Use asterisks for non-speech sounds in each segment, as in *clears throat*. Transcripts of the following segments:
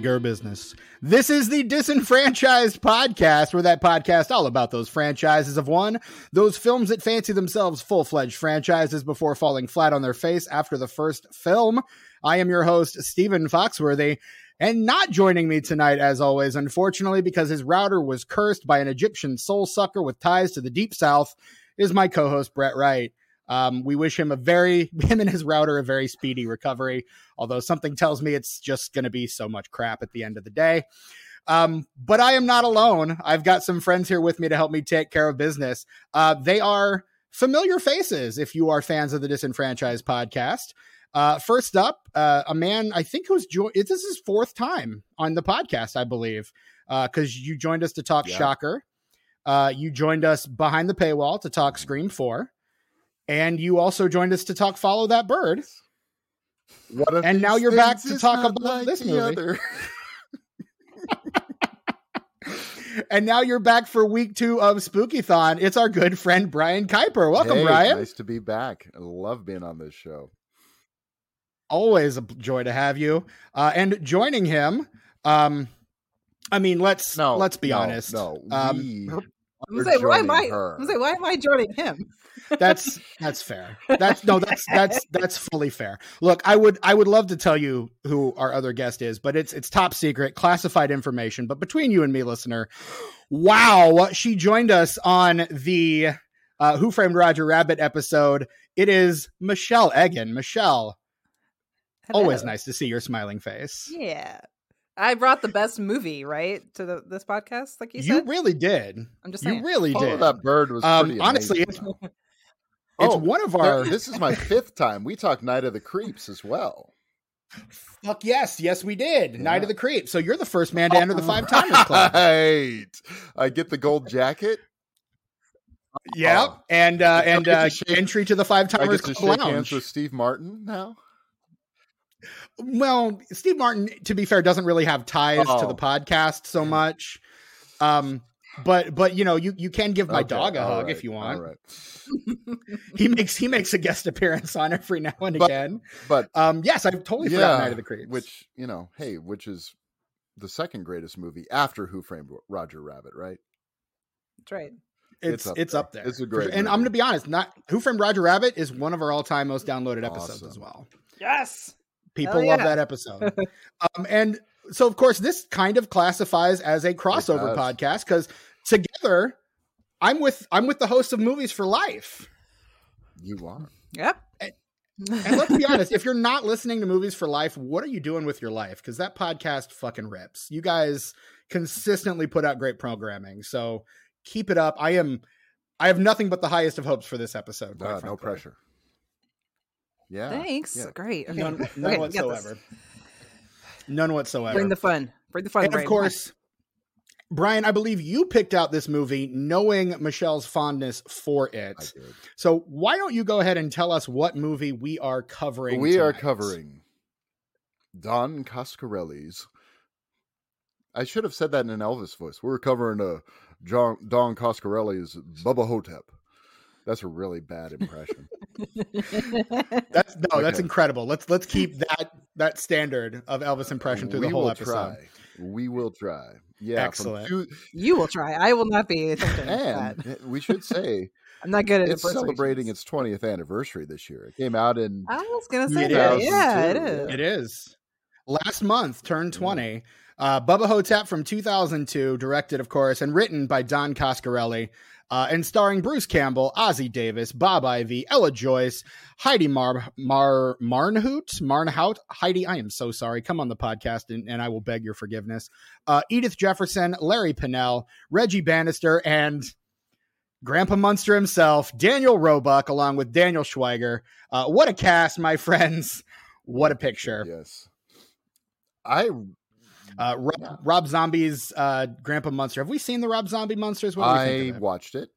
take business. This is the Disenfranchised podcast, where that podcast all about those franchises of one, those films that fancy themselves full fledged franchises before falling flat on their face after the first film. I am your host, Stephen Foxworthy. And not joining me tonight, as always, unfortunately, because his router was cursed by an Egyptian soul sucker with ties to the deep south, is my co host, Brett Wright. Um, we wish him a very, *laughs* him and his router, a very speedy recovery, although something tells me it's just going to be so much crap at the end of the day. Um, but I am not alone. I've got some friends here with me to help me take care of business. Uh, they are familiar faces if you are fans of the Disenfranchised podcast. Uh, first up, uh, a man I think who's joined. This is his fourth time on the podcast, I believe, because uh, you joined us to talk yeah. Shocker. Uh, you joined us behind the paywall to talk Scream Four, and you also joined us to talk Follow That Bird. and now you're back to talk about like this movie. *laughs* and now you're back for week two of Spookython. It's our good friend Brian Keiper. Welcome, hey, Brian. Nice to be back. I love being on this show always a joy to have you. Uh, and joining him, um, I mean, let's no, let's be no, honest. No, um, I'm say, why am I? I'm say, why am I joining him? *laughs* that's that's fair. That's no, that's that's that's fully fair. Look, I would I would love to tell you who our other guest is, but it's it's top secret, classified information. But between you and me, listener, wow, she joined us on the uh, Who Framed Roger Rabbit episode. It is Michele Eggen. Michele, Hello. Always nice to see your smiling face. Yeah. I brought the best movie, right, to the, this podcast, like you said. You really did. I'm just saying. You really Follow did. That bird was um, honestly. It's, *laughs* it's oh, one of our. *laughs* This is my fifth time. We talked Night of the Creeps as well. Fuck yes, yes we did. Yeah. Night of the Creeps. So you're the first man to enter the five timers *laughs* club. Right. I get the gold jacket. Yeah, oh. and uh, and uh, entry to the five timers club shake lounge. hands with Steve Martin now. Well, Steve Martin, to be fair, doesn't really have ties oh. to the oh. podcast so much. Um, but but you know, you you can give my okay, dog a hug right, if you want. *laughs* he makes he makes a guest appearance on every now and but, again. But um, yes, I've totally yeah, forgot Night of the Creeps. Which you know, hey, which is the second greatest movie after Who Framed Roger Rabbit, right? That's right. It's it's up, it's there. up there. It's a great, and I'm going to be honest. Not Who Framed Roger Rabbit is one of our all time most downloaded episodes as well. Yes. People yeah. love that episode. um, and so, of course, this kind of classifies as a crossover podcast because together, I'm with I'm with the host of Movies for Life. You are. Yep. And, and let's be honest, if you're not listening to Movies for Life, what are you doing with your life? Because that podcast fucking rips. You guys consistently put out great programming, so keep it up. I am. I have nothing but the highest of hopes for this episode. Uh, no pressure. Yeah. Thanks. Yeah. Great. Okay. None, none okay, whatsoever. None whatsoever. Bring the fun. Bring the fun. And of course, Brian, I believe you picked out this movie knowing Michele's fondness for it. So why don't you go ahead and tell us what movie we are covering? We tonight? are covering Don Coscarelli's. I should have said that in an Elvis voice. We're covering uh, John, Don Coscarelli's Bubba Ho-Tep. That's a really bad impression. *laughs* that's no, okay. that's incredible. Let's let's keep *laughs* that that standard of Elvis impression through we the whole episode. Try. We will try. Yeah, excellent. Two... You will try. I will not be and that. we should say *laughs* I'm not good at it's celebrating its 20th anniversary this year. It came out in. I was gonna say that. Yeah, it is. It is. Last month turned 20. Uh, Bubba Ho-Tep from 2002, directed, of course, and written by Don Coscarelli uh, and starring Bruce Campbell, Ossie Davis, Bob Ivy, Ella Joyce, Heidi Mar Mar Marnhout, Marnhout, Heidi. I am so sorry. Come on the podcast, and, and I will beg your forgiveness. Uh, Edith Jefferson, Larry Pennell, Reggie Bannister, and Grandpa Munster himself, Daniel Roebuck, along with Daniel Schweiger. Uh, what a cast, my *laughs* friends! What a picture! Yes, I uh, Rob, yeah. Rob Zombie's uh, Grandpa Munster. Have we seen the Rob Zombie Munsters? What I it? watched it,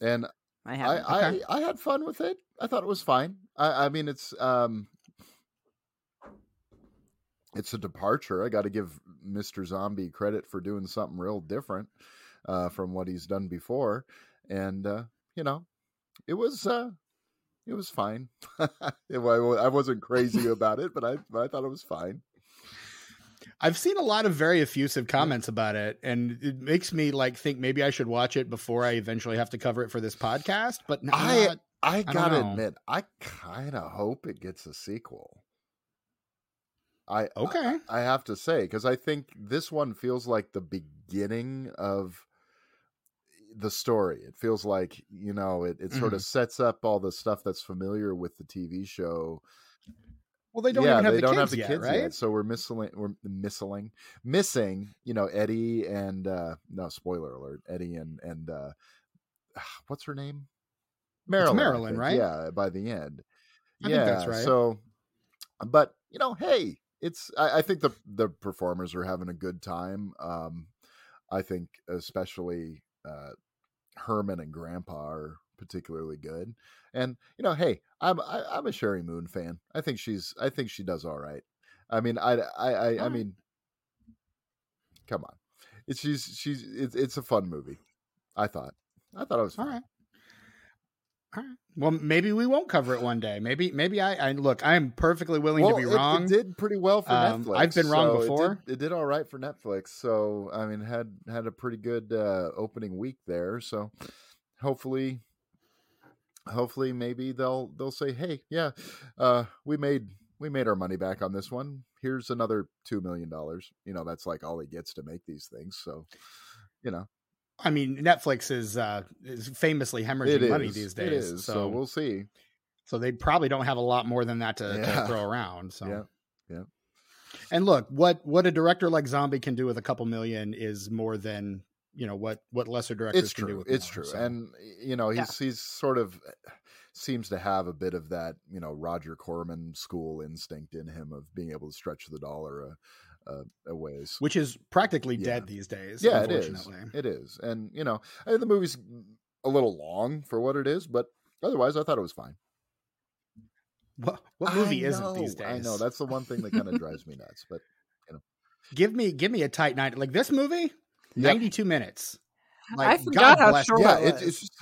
and I, I, okay. I, I had fun with it. I thought it was fine. I, I mean, it's um, it's a departure. I got to give Mister Zombie credit for doing something real different uh, from what he's done before, and uh, you know, it was uh, it was fine. *laughs* I wasn't crazy *laughs* about it, but I I thought it was fine. I've seen a lot of very effusive comments about it, and it makes me like think maybe I should watch it before I eventually have to cover it for this podcast. But n- I'm I I gotta know. admit, I kind of hope it gets a sequel. I okay. I have to say because I think this one feels like the beginning of the story. It feels like you know it, it sort of Mm-hmm. sets up all the stuff that's familiar with the TV show. Well, they don't yeah, even have they the don't kids have the yet, kids right? yet, so we're missing we're missing missing you know Eddie and uh no spoiler alert Eddie and and uh what's her name Marilyn Marilyn, right? yeah by the end I yeah think that's right. so but you know hey it's I, I think the the performers are having a good time um I think especially uh Herman and Grandpa are particularly good. And you know, hey, I'm I, I'm a Sheri Moon fan. I think she's I think she does all right. I mean, I I I, I mean, come on, it's she's she's it's it's a fun movie. I thought I thought it was All fun. right. All right. Well, maybe we won't cover it one day. Maybe, maybe I, I look. I am perfectly willing Well, to be it- wrong. It, did pretty well for Um, Netflix. I've been wrong so it did- before. It did, all right for Netflix. So I mean, had had a pretty good uh, opening week there. So hopefully, hopefully, maybe they'll they'll say, hey, yeah, uh, we made we made our money back on this one. Here's another two million dollars. You know, that's like all he gets to make these things. So you know, I mean, Netflix is uh, is famously hemorrhaging is money these days. It is. So, So, we'll see. so they probably don't have a lot more than that to, to throw around. So Yeah. Yeah. And look, what what a director like Zombie can do with a couple million is more than you know what what lesser directors it's can do with it's more, true so. and you know he's Yeah. he's sort of seems to have a bit of that you know roger corman school instinct in him of being able to stretch the dollar a, a, a ways which is practically Yeah. dead these days. yeah it is it is and you know I think the movie's a little long for what it is but otherwise i thought it was fine What, what movie I isn't these days? i know that's the one thing that kind of drives me nuts but you know give me give me a tight night like this movie. Yep. Ninety two minutes. I forgot God how bless short yeah it it, was. it's just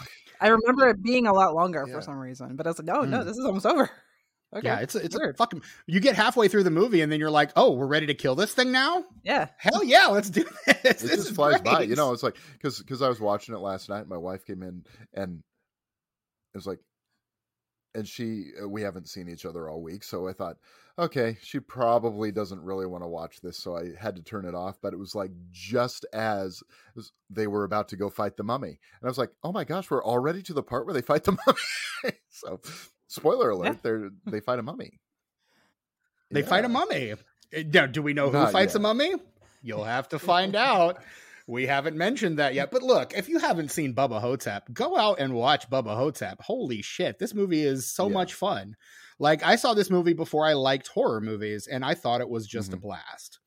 I remember it being a lot longer Yeah. for some reason, but I was like, no, no, Mm. this is almost over. *laughs* Okay. Yeah, it's a, it's a fucking. You get halfway through the movie and then you're like, oh, we're ready to kill this thing now. yeah. Hell yeah, let's do *laughs* this. it This just is flies by. You know, it's like because because I was watching it last night. My wife came in and it was like, and she uh, we haven't seen each other all week, so I thought, okay, she probably doesn't really want to watch this, so I had to turn it off. But it was like just as they were about to go fight the mummy, and I was like, oh my gosh, we're already to the part where they fight the mummy. *laughs* so, spoiler alert, they're they fight a mummy. They fight a mummy. Uh, Now, do we know who Not fights a mummy? You'll have to *laughs* find out. We haven't mentioned that yet. But look, if you haven't seen Bubba Hotep, go out and watch Bubba Hotep. Holy shit, this movie is so Yeah. much fun. Like I saw this movie before I liked horror movies, and I thought it was just a Mhm. blast.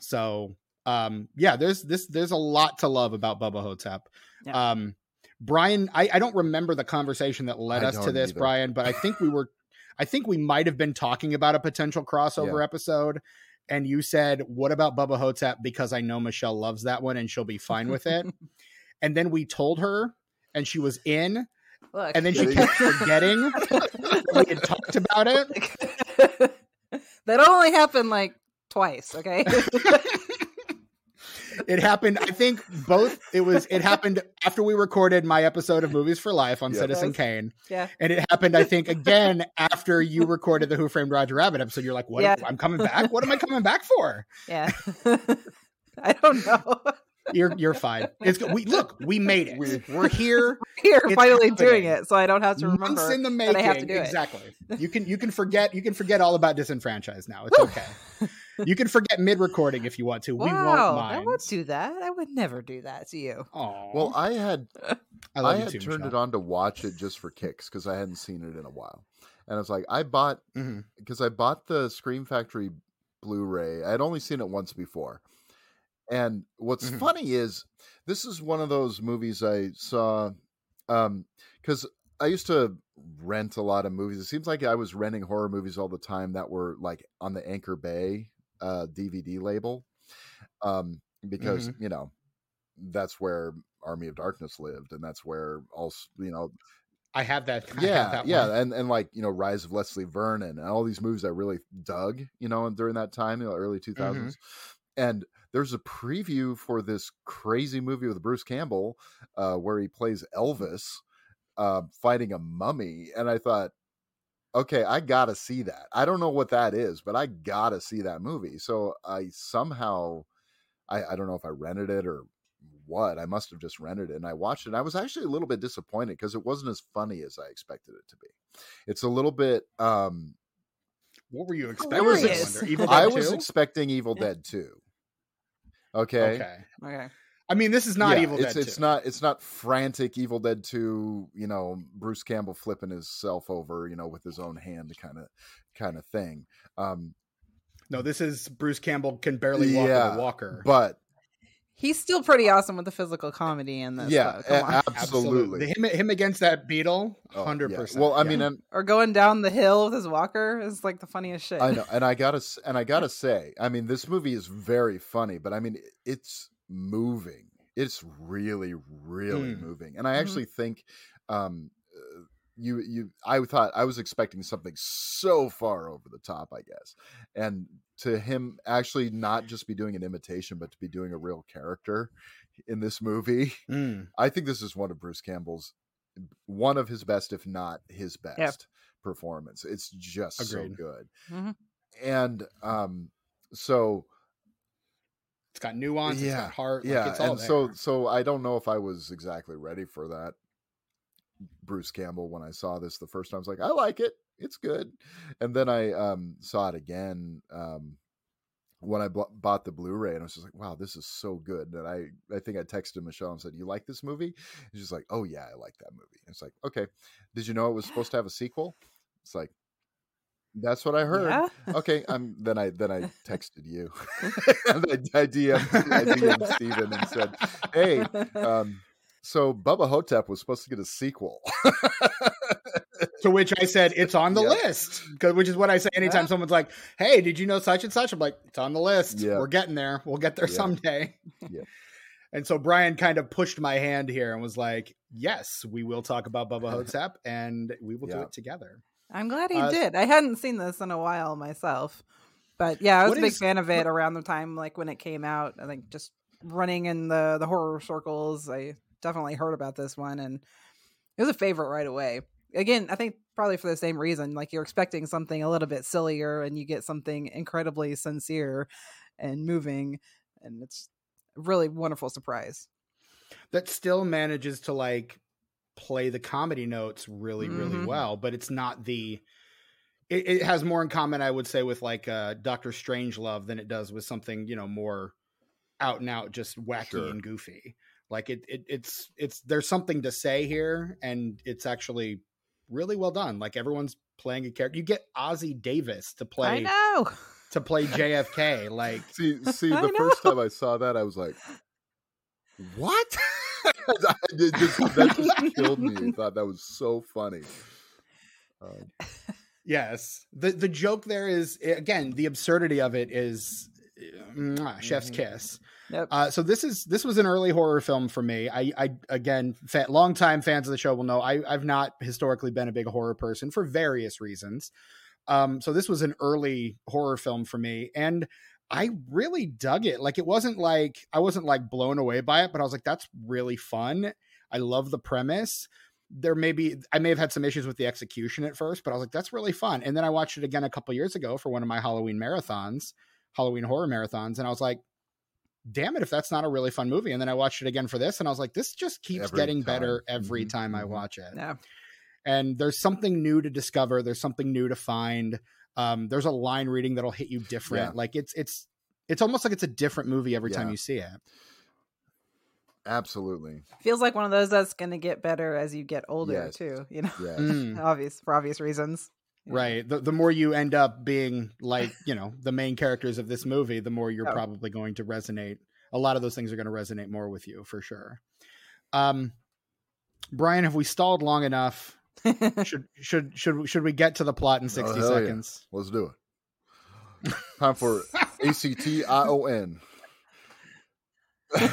So, um, yeah, there's this there's a lot to love about Bubba Hotep. Yeah. Um, Brian, I, I don't remember the conversation that led I us to this, either. Brian, but I think we were I think we might have been talking about a potential crossover episode. And you said, What about Bubba Hotep? Because I know Michele loves that one and she'll be fine with it. *laughs* and then we told her, and she was in. Look. And then she kept forgetting *laughs* we had talked about it. *laughs* that only happened like twice, okay? It happened, I think both it was it happened after we recorded my episode of Movies for Life on Yeah. Citizen Yes. Kane. yeah. And it happened, I think, again after you recorded the Who Framed Roger Rabbit episode. You're like, What Yeah. I'm coming back? What am I coming back for? Yeah. *laughs* I don't know. You're you're fine. It's good. we look, we made it. We- We're here. *laughs* Here, It's finally doing it, so I don't have to remember Months in the making. I have to do it. exactly. You can you can forget you can forget all about disenfranchised now. It's Whew. okay. *laughs* you can forget mid recording if you want to. we won't Wow, mind. I won't do that. I would never do that to you. Aw. Well, I had I I, had too, turned it on to watch it just for kicks because I hadn't seen it in a while, and I was like, I bought because I bought the Scream Factory Blu-ray. I had only seen it once before, and what's Mhm. funny is this is one of those movies I saw because I used to rent a lot of movies. It seems like I was renting horror movies all the time that were like on the Anchor Bay uh, DVD label, um, because Mm-hmm. you know that's where Army of Darkness lived, and that's where also you know I have that. I have yeah, that yeah, one. and and like you know, Rise of Leslie Vernon and all these movies I really dug, you know, during that time, you know, early 2000s Mm-hmm. and there's a preview for this crazy movie with Bruce Campbell uh, where he plays Elvis uh, fighting a mummy, and I thought, okay, I gotta see that. I don't know what that is, but I gotta see that movie. So I somehow, I, I don't know if I rented it or what. I must have just rented it, and I watched it. And I was actually a little bit disappointed because it wasn't as funny as I expected it to be. It's a little bit. um What were you expecting? Hilarious. I wonder? Evil I was expecting Evil Dead 2. Okay. Okay. Okay. I mean, this is not Yeah, Evil it's, Dead It's 2. not. It's not frantic Evil Dead Two. You know, Bruce Campbell flipping himself over. You know, with his own hand, kind of, kind of thing. Um, No, this is Bruce Campbell can barely walk Yeah, with a walker. but He's still pretty awesome with the physical comedy in this. yeah, though. Come on. *laughs* absolutely. Him, him against that beetle, Oh, hundred yeah. percent. Well, I mean, and or going down the hill with his walker is like the funniest shit. I know, and I gotta, and I gotta *laughs* say, I mean, this movie is very funny, but I mean, it's moving. It's really, really Mm. moving, and I Mhm. actually think, um, uh, you, you, I thought I was expecting something so far over the top, I guess, and to him actually not just be doing an imitation, but to be doing a real character in this movie. Mm. I think this is one of Bruce Campbell's one of his best, if not his best performance. It's just Agreed. so good. Mhm. And um so It's got nuance. It's Yeah, got heart. yeah, like, it's all and there. so so I don't know if I was exactly ready for that Bruce Campbell when I saw this the first time. I was like, I like it. It's good. And then I um saw it again um when I bought the Blu-ray, and I was just like, "Wow, this is so good!" And I, I think I texted Michele and said, "You like this movie?" And she's like, "Oh yeah, I like that movie." And it's like, "Okay, did you know it was supposed to have a sequel?" It's like, "That's what I heard." Yeah? Okay, I'm then I then I texted you, *laughs* *laughs* I, I DM'd, I DM'd Stephen and said, "Hey, um, so Bubba Hotep was supposed to get a sequel." to which I said it's on the Yeah. list, 'Cause- which is what I say anytime Yeah. someone's like, "Hey, did you know such and such?" I'm like, "It's on the list. Yeah. We're getting there. We'll get there Yeah. someday." Yeah. And so Brian kind of pushed my hand here and was like, "Yes, we will talk about Bubba *laughs* Hotep, and we will do it together." I'm glad he Uh, did. I hadn't seen this in a while myself. But yeah, I was a big is- fan of it around the time like when it came out. I think just running in the the horror circles, I definitely heard about this one and it was a favorite right away. Again, I think probably for the same reason. Like you're expecting something a little bit sillier and you get something incredibly sincere and moving and it's a really wonderful surprise. That still manages to like play the comedy notes really, really Mhm. well, but it's not the. It, it has more in common, I would say, with like uh, Doctor Strangelove than it does with something you know more out and out, just wacky Sure. and goofy. Like it, it, it's it's there's something to say here, and it's actually really well done. Like everyone's playing a character. You get Ossie Davis to play I know. to play JFK. *laughs* Like see, see, the first time I saw that, I was like, "What?" *laughs* I, it just, that just killed me. I *laughs* thought that was so funny. Um, Yes. The the joke there is again the absurdity of it is mwah, chef's Mhm. kiss. Yep. Uh, so this is this was an early horror film for me. I I again fa- longtime fans of the show will know I I've not historically been a big horror person for various reasons. Um, so this was an early horror film for me, and I really dug it. Like it wasn't like I wasn't like blown away by it, but I was like, that's really fun. I love the premise. There may be I may have had some issues with the execution at first, but I was like, that's really fun. And then I watched it again a couple years ago for one of my Halloween marathons, Halloween horror marathons, and I was like, damn it if that's not a really fun movie. And then I watched it again for this, and I was like, this just keeps Every getting time. better every Mhm, time I mhm. watch it Yeah. and there's something new to discover there's something new to find um there's a line reading that'll hit you different Yeah. like it's it's it's almost like it's a different movie every time you see it absolutely, Feels like one of those that's going to get better as you get older Yes. too, you know. yeah. Mm, *laughs* obvious for obvious reasons. Yeah. right the, the more you end up being like you know the main characters of this movie the more you're Yeah. probably going to resonate a lot of those things are going to resonate more with you for sure um brian have we stalled long enough should should should should we get to the plot in 60 Oh, hell yeah. seconds Let's do it. Time for A C T I O N.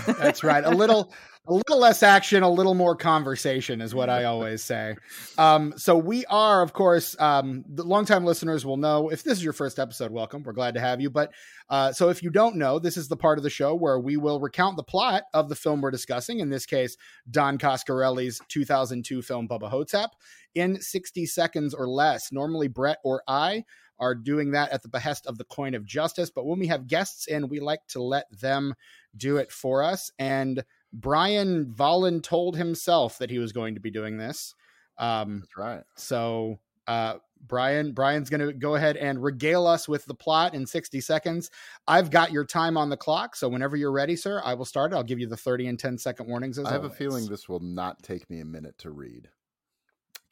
That's right. A little a little less action, a little more conversation is what I always say. Um, so we are, of course, um, the longtime listeners will know. If this is your first episode, welcome. We're glad to have you. But uh, so if you don't know, this is the part of the show where we will recount the plot of the film we're discussing. In this case, Don Coscarelli's 2002 film Bubba Hotep in 60 seconds or less. Normally, Brett or I are doing that at the behest of the coin of justice. But when we have guests in, we like to let them do it for us. And Brian Volin told himself that he was going to be doing this. Um, That's right. so uh, Brian, Brian's going to go ahead and regale us with the plot in 60 seconds. I've got your time on the clock, so whenever you're ready, sir, I will start. I'll give you the 30 and 10 second warnings. As I have a feeling this will not take me a minute to read.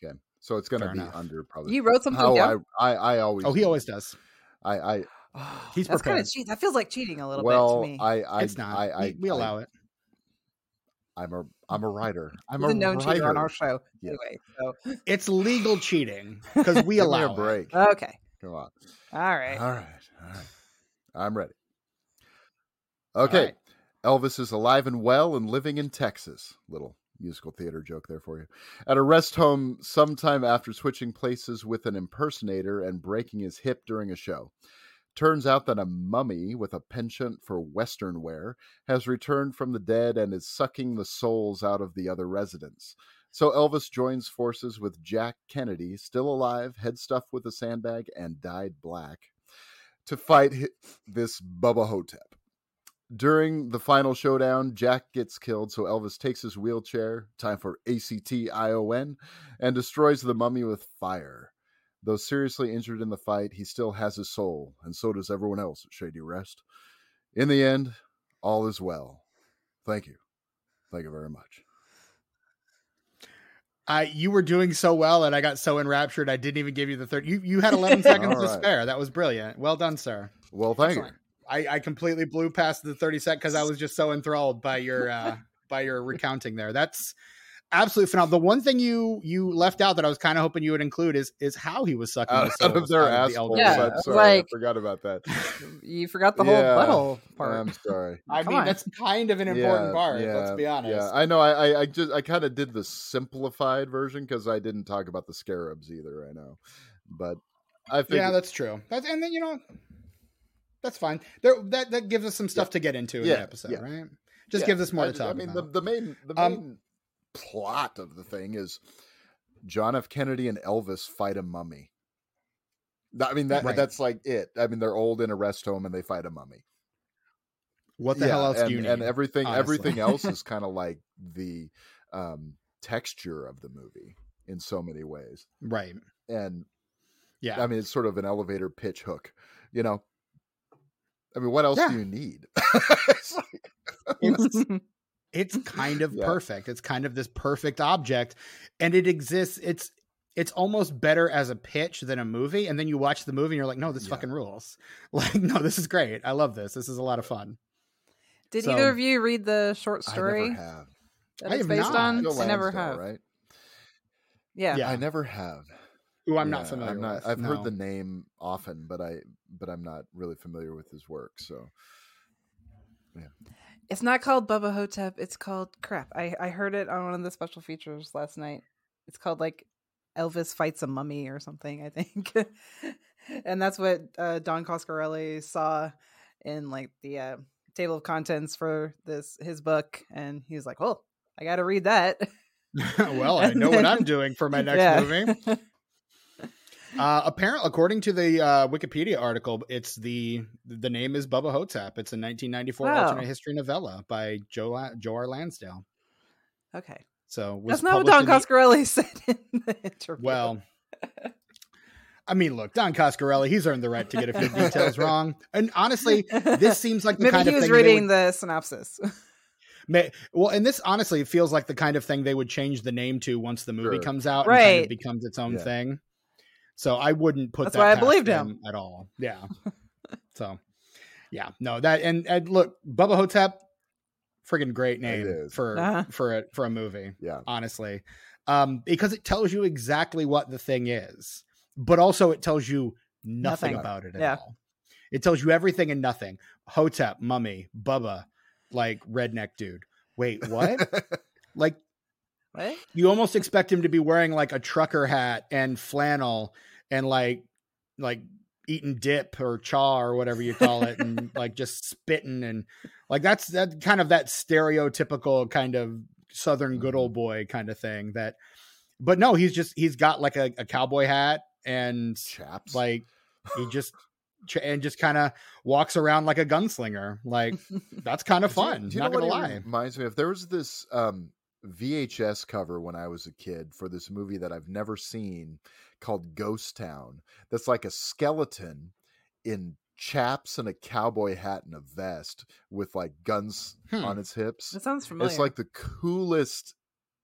Okay, so it's going to be enough. under probably. You wrote something how down. I, I I always. Oh, he do. always does. I I *sighs* He's That's kind prepared. of cheat. That feels like cheating a little well bit to me. I I it's not. I, I we, we I- allow it. I'm a I'm a writer. I'm He's a a known writer. cheater on our show. Yeah. Anyway, so It's legal cheating because we *laughs* allow a it. break. okay, Come on. all right. All right. All right. I'm ready. Okay. right. Elvis is alive and well and living in Texas. Little musical theater joke there for you. At a rest home sometime after switching places with an impersonator and breaking his hip during a show. Turns out that a mummy with a penchant for Western wear has returned from the dead and is sucking the souls out of the other residents. So Elvis joins forces with Jack Kennedy, still alive, head stuffed with a sandbag, and dyed black, to fight this Bubba Hotep. During the final showdown, Jack gets killed, so Elvis takes his wheelchair, time for ACT ION, and destroys the mummy with fire. Though seriously injured in the fight, he still has his soul, and so does everyone else at Shady Rest. In the end, all is well. Thank you. Thank you very much. I you were doing so well, and I got so enraptured. I didn't even give you the third. You you had *laughs* 11 seconds All to spare. That was brilliant. Well done, sir. Well, thank Excellent. I, I completely blew past the 30 sec because I was just so enthralled by your uh by your recounting there. That's absolutely phenomenal. The one thing you you left out that I was kind of hoping you would include is is how he was sucking Out, the *laughs* out of souls their out of the assholes. Yeah, I'm sorry. like- I forgot about that. *laughs* You forgot the whole Yeah, butthole part. I'm sorry. *laughs* I Come mean, on. that's kind of an important Yeah, part. yeah, let's be honest. Yeah, I know. I, I, I just, I kind of did the simplified version because I didn't talk about the scarabs either. I know, but I think Yeah, that's true. That's and then you know that's fine. There that that gives us some stuff to get into in Yeah, the episode, yeah. right? Just yeah, gives us more I, to talk I mean, about. the the main, the main Um, plot of the thing is John F. Kennedy and Elvis fight a mummy. I mean, that Right. that's like it. I mean, they're old in a rest home and they fight a mummy. what the Yeah, hell else and, do you need? And everything, honestly? everything else is *laughs* kind of like the um, texture of the movie in so many ways. right. And Yeah. I mean, it's sort of an elevator pitch hook, you know. I mean, what else Yeah. do you need? *laughs* It's like- *laughs* it's it's kind of Yeah. perfect. It's kind of this perfect object, and it exists. It's it's almost better as a pitch than a movie. And then you watch the movie, and you're like, no, this Yeah. fucking rules. *laughs* Like, no, this is great. I love this. This is a lot of fun. Did So- either of you read the short I story never have. that I it's have based not. on? I never have. right? Yeah. Yeah. I never have. Who I'm not Yeah, familiar I'm not, with. I've no. heard the name often, but I but I'm not really familiar with his work. So It's not called Bubba Hotep. It's called crap. I I heard it on one of the special features last night. It's called like Elvis fights a mummy or something. I think, *laughs* and that's what uh, Don Coscarelli saw in like the uh, table of contents for this his book, and he was like, "Well, I got to read that." *laughs* well, I *laughs* know what I'm doing for my next Yeah. movie. Uh, apparently, according to the uh, Wikipedia article, it's the the name is Bubba Hotep. It's a 1994 Wow. alternate history novella by Joe Joe R. Lansdale. okay, So that's not what Don in the- Coscarelli *laughs* said in the interview. Well, I mean, look, Don Coscarelli, he's earned the right to get a few details *laughs* wrong. And honestly, this seems like the maybe kind he of was reading would- the synopsis. *laughs* May, well, and this honestly feels like the kind of thing they would change the name to once the movie Sure. comes out and kind of becomes its own Yeah. thing. So I wouldn't put That's that why I believed them him. at all. Yeah. *laughs* so, yeah, no, that and, and look, Bubba Hotep, friggin' great name for Uh-huh. for a for a movie. yeah, honestly, um, because it tells you exactly what the thing is, but also it tells you nothing, Nothing. about it at Yeah. all. It tells you everything and nothing. Hotep, mummy, Bubba, like redneck dude. wait, what? *laughs* like What? you almost expect him to be wearing like a trucker hat and flannel and like like eating dip or chaw or whatever you call it and like just spitting and like that's that kind of that stereotypical kind of southern good old boy kind of thing that but no he's just he's got like a, a cowboy hat and Chaps. like he *laughs* just and just kind of walks around like a gunslinger like *laughs* that's kind of Do you- fun do you not know gonna lie. Reminds me of? There was this um, VHS cover when I was a kid for this movie that I've never seen called Ghost Town. That's like a skeleton in chaps and a cowboy hat and a vest with like guns Hmm. on its hips. That sounds familiar. It's like the coolest.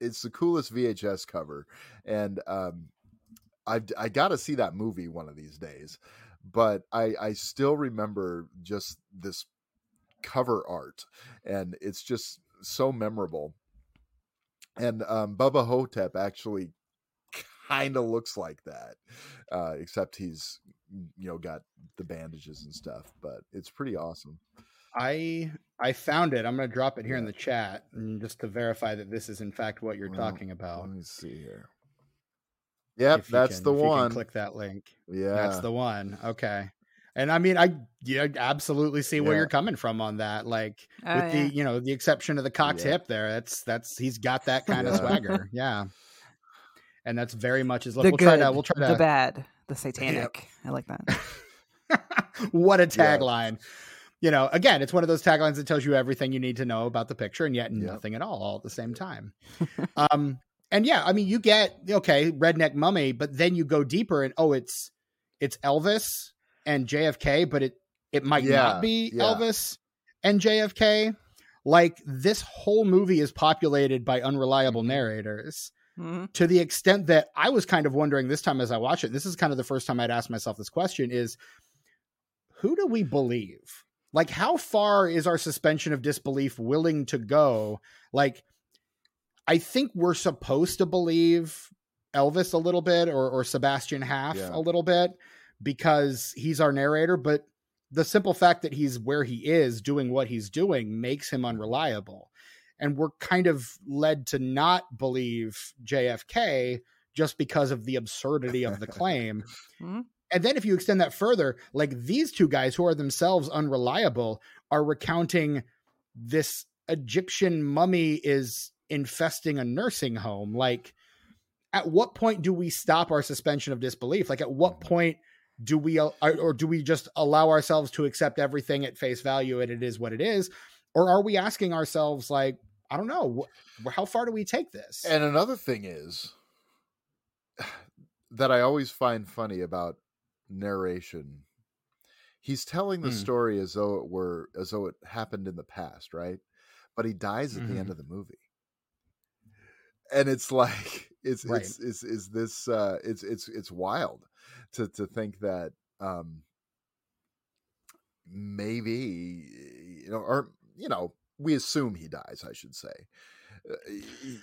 It's the coolest VHS cover, and um, I I got to see that movie one of these days. But I I still remember just this cover art, and it's just so memorable. And um, Bubba Hotep actually kind of looks like that, uh, except he's you know got the bandages and stuff. But it's pretty awesome. I I found it. I'm going to drop it here in the chat and just to verify that this is in fact what you're Well, talking about. Let me see here. Yep, that's can- the if you can one. click that link. Yeah, That's the one. Okay. And I mean, I yeah, absolutely see where Yeah. you're coming from on that. Like Oh, with yeah. the you know the exception of the cock Yeah. tip there. That's that's he's got that *laughs* kind of swagger. Yeah. And that's very much his look. the We'll good, try to we'll try the bad, the satanic. I like that. *laughs* what a tagline. You know, again, it's one of those taglines that tells you everything you need to know about the picture and yet nothing at all all at the same time. *laughs* um and yeah, I mean you get okay, redneck mummy, but then you go deeper and oh it's it's Elvis and JFK, but it it might Yeah, not be yeah. Elvis and JFK. Like this whole movie is populated by unreliable Mhm. narrators Mhm. to the extent that I was kind of wondering this time as I watch it. This is kind of the first time I'd asked myself this question is who do we believe? Like how far is our suspension of disbelief willing to go? Like I think we're supposed to believe Elvis a little bit or or Sebastian Half Yeah. a little bit because he's our narrator, but the simple fact that he's where he is doing what he's doing makes him unreliable. And we're kind of led to not believe JFK just because of the absurdity of the claim. Mhm. *laughs* And then if you extend that further, like these two guys who are themselves unreliable are recounting this Egyptian mummy is infesting a nursing home. Like, at what point do we stop our suspension of disbelief? Like, at what point do we, or or do we just allow ourselves to accept everything at face value and it is what it is? Or are we asking ourselves, like, I don't know, wh- how far do we take this? And another thing is *sighs* that I always find funny about narration. He's telling the Hmm. story as though it were as though it happened in the past, right? But he dies at the Mhm. end of the movie. And it's like *laughs* it's Right. it's is is this uh it's it's it's wild to to think that um maybe you know or you know we assume he dies i should say Uh, he-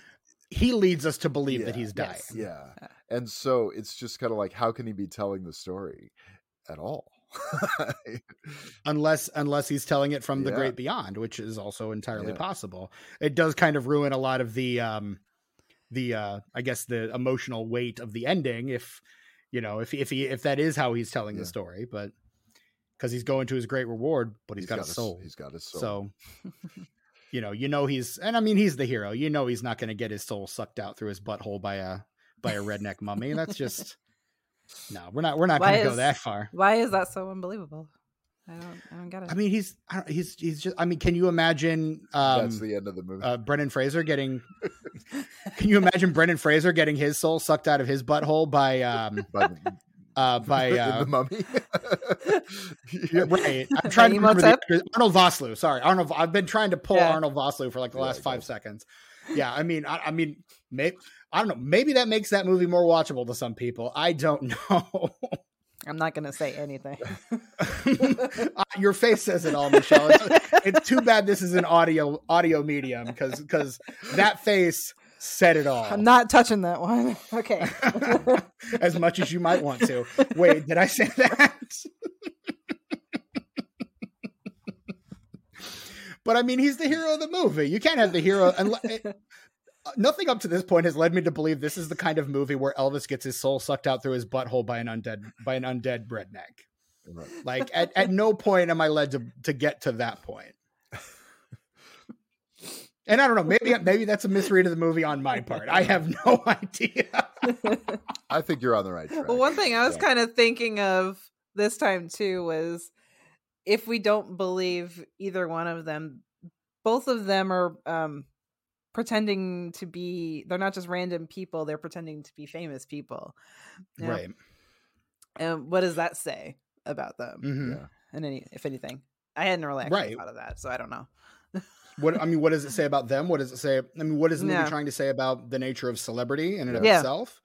he leads us to believe that he's dying. Yes. yeah. Yeah. And so it's just kind of like, how can he be telling the story at all? *laughs* unless unless he's telling it from the Yeah. great beyond which is also entirely Yeah. possible it does kind of ruin a lot of the um the uh i guess the emotional weight of the ending if you know if if he if that is how he's telling Yeah. the story but because he's going to his great reward but he's got, a his- soul He's got his soul. so *laughs* you know you know he's and i mean he's the hero you know he's not going to get his soul sucked out through his butthole by a by a redneck mummy that's just *laughs* no we're not we're not going to go that far Why is that so unbelievable? I don't. I don't get it. I mean, he's I don't, he's he's just. I mean, can you imagine um, That's the end of the movie. uh, Brendan Fraser getting? can you imagine Brendan Fraser getting his soul sucked out of his butthole by um *laughs* by, uh by *laughs* uh the mummy. *laughs* yeah, right? I'm trying to remember the Imhotep? actor- Arnold Vosloo. Sorry, Arnold. I've been trying to pull Yeah. Arnold Vosloo for like the Yeah, last five seconds. Yeah, I mean, I, I mean, maybe I don't know. Maybe that makes that movie more watchable to some people. I don't know. I'm not gonna say anything. *laughs* Uh, Your face says it all, Michele. It's, it's too bad this is an audio audio medium because because that face said it all. I'm not touching that one. *laughs* Okay. *laughs* as much as you might want to. Wait, did I say that? but I mean, he's the hero of the movie. You can't have the hero. Unless, nothing up to this point has led me to believe this is the kind of movie where Elvis gets his soul sucked out through his butthole by an undead by an undead redneck. Right. Like at, at no point am I led to to get to that point. *laughs* And I don't know, maybe maybe that's a misread of the movie on my part. I have no *laughs* idea. I think you're on the right track. Well, one thing I was Yeah. kind of thinking of this time too was if we don't believe either one of them, both of them are um, pretending to be. They're not just random people; they're pretending to be famous people. you know? Right. And what does that say about them? Mhm. Yeah. And any, if anything, I hadn't really actually Right. thought of that, so I don't know. What I mean, what does it say *laughs* about them? What does it say? I mean, what is the movie Yeah. trying to say about the nature of celebrity in and of Yeah. itself?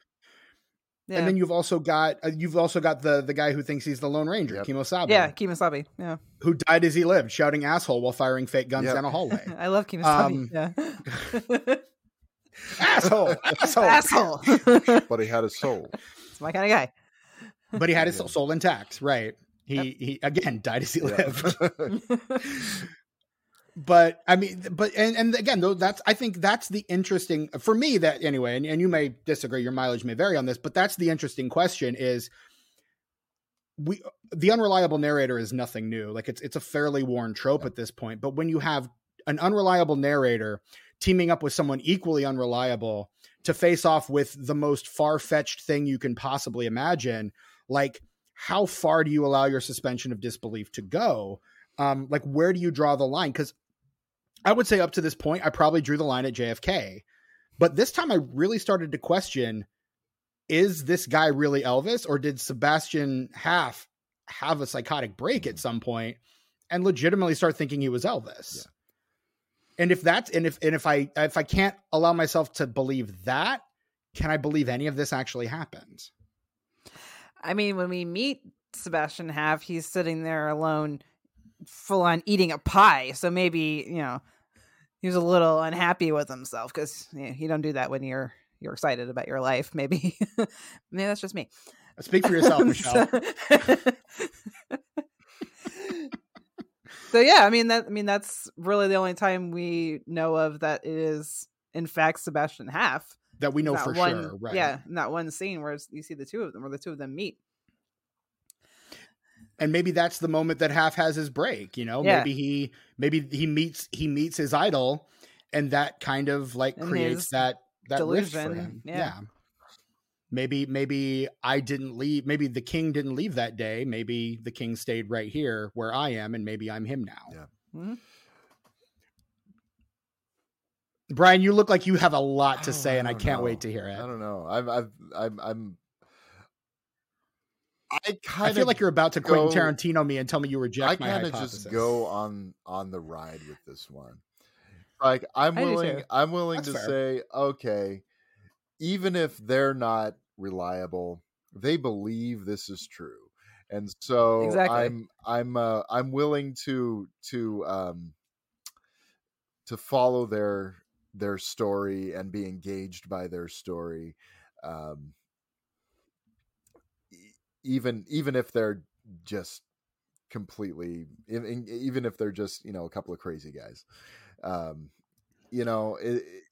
Yeah, And then you've also got uh, you've also got the the guy who thinks he's the Lone Ranger, Yep. Kimosabe, yeah, Kimasabi. Yeah, who died as he lived, shouting asshole while firing fake guns Yep. down a hallway. *laughs* I love Kimasabi. Um, yeah, *laughs* asshole, asshole, asshole. *laughs* but he had a soul. it's my kind of guy. But he had his Yeah. soul intact, right? He Yep. he again died as he Yeah. lived. But I mean, but and and again, though, that's I think that's the interesting for me that anyway, and, and you may disagree, your mileage may vary on this, but that's the interesting question is we the unreliable narrator is nothing new. Like it's it's a fairly worn trope at this point. But when you have an unreliable narrator teaming up with someone equally unreliable to face off with the most far-fetched thing you can possibly imagine, like how far do you allow your suspension of disbelief to go? Um, like where do you draw the line? Because I would say up to this point, I probably drew the line at JFK. But this time I really started to question is this guy really Elvis or did Sebastian Half have a psychotic break at mm-hmm. some point and legitimately start thinking he was Elvis? Yeah. And if that's and if and if I if I can't allow myself to believe that, can I believe any of this actually happened? I mean, when we meet Sebastian Half, he's sitting there alone, full on eating a pie. So maybe you know he was a little unhappy with himself because you, know, you don't do that when you're you're excited about your life. Maybe, *laughs* maybe that's just me. Uh, speak for yourself, *laughs* Michele. *laughs* so yeah, I mean that. I mean that's really the only time we know of that it is in fact Sebastian Half. that we know for one, sure, right? Yeah, in that one scene where you see the two of them, where the two of them meet. And maybe that's the moment that half has his break you know Yeah. maybe he maybe he meets he meets his idol and that kind of like And creates that that rift for him yeah. maybe maybe i didn't leave maybe the king didn't leave that day maybe the king stayed right here where i am and maybe i'm him now Yeah. Mhm. brian you look like you have a lot to Oh, say and i don't can't know. wait to hear it. I don't know. I'm I've I'm I'm I i kind feel like you're about to Quentin go- Tarantino me and tell me you reject I kind of just go on on the ride with this one. Like I'm I willing. I'm willing That's to fair. say okay, even if they're not reliable, they believe this is true. And so Exactly. I'm I'm uh, I'm willing to to um to follow their their story and be engaged by their story um even even if they're just completely in- in- even if they're just you know a couple of crazy guys um you know it, it-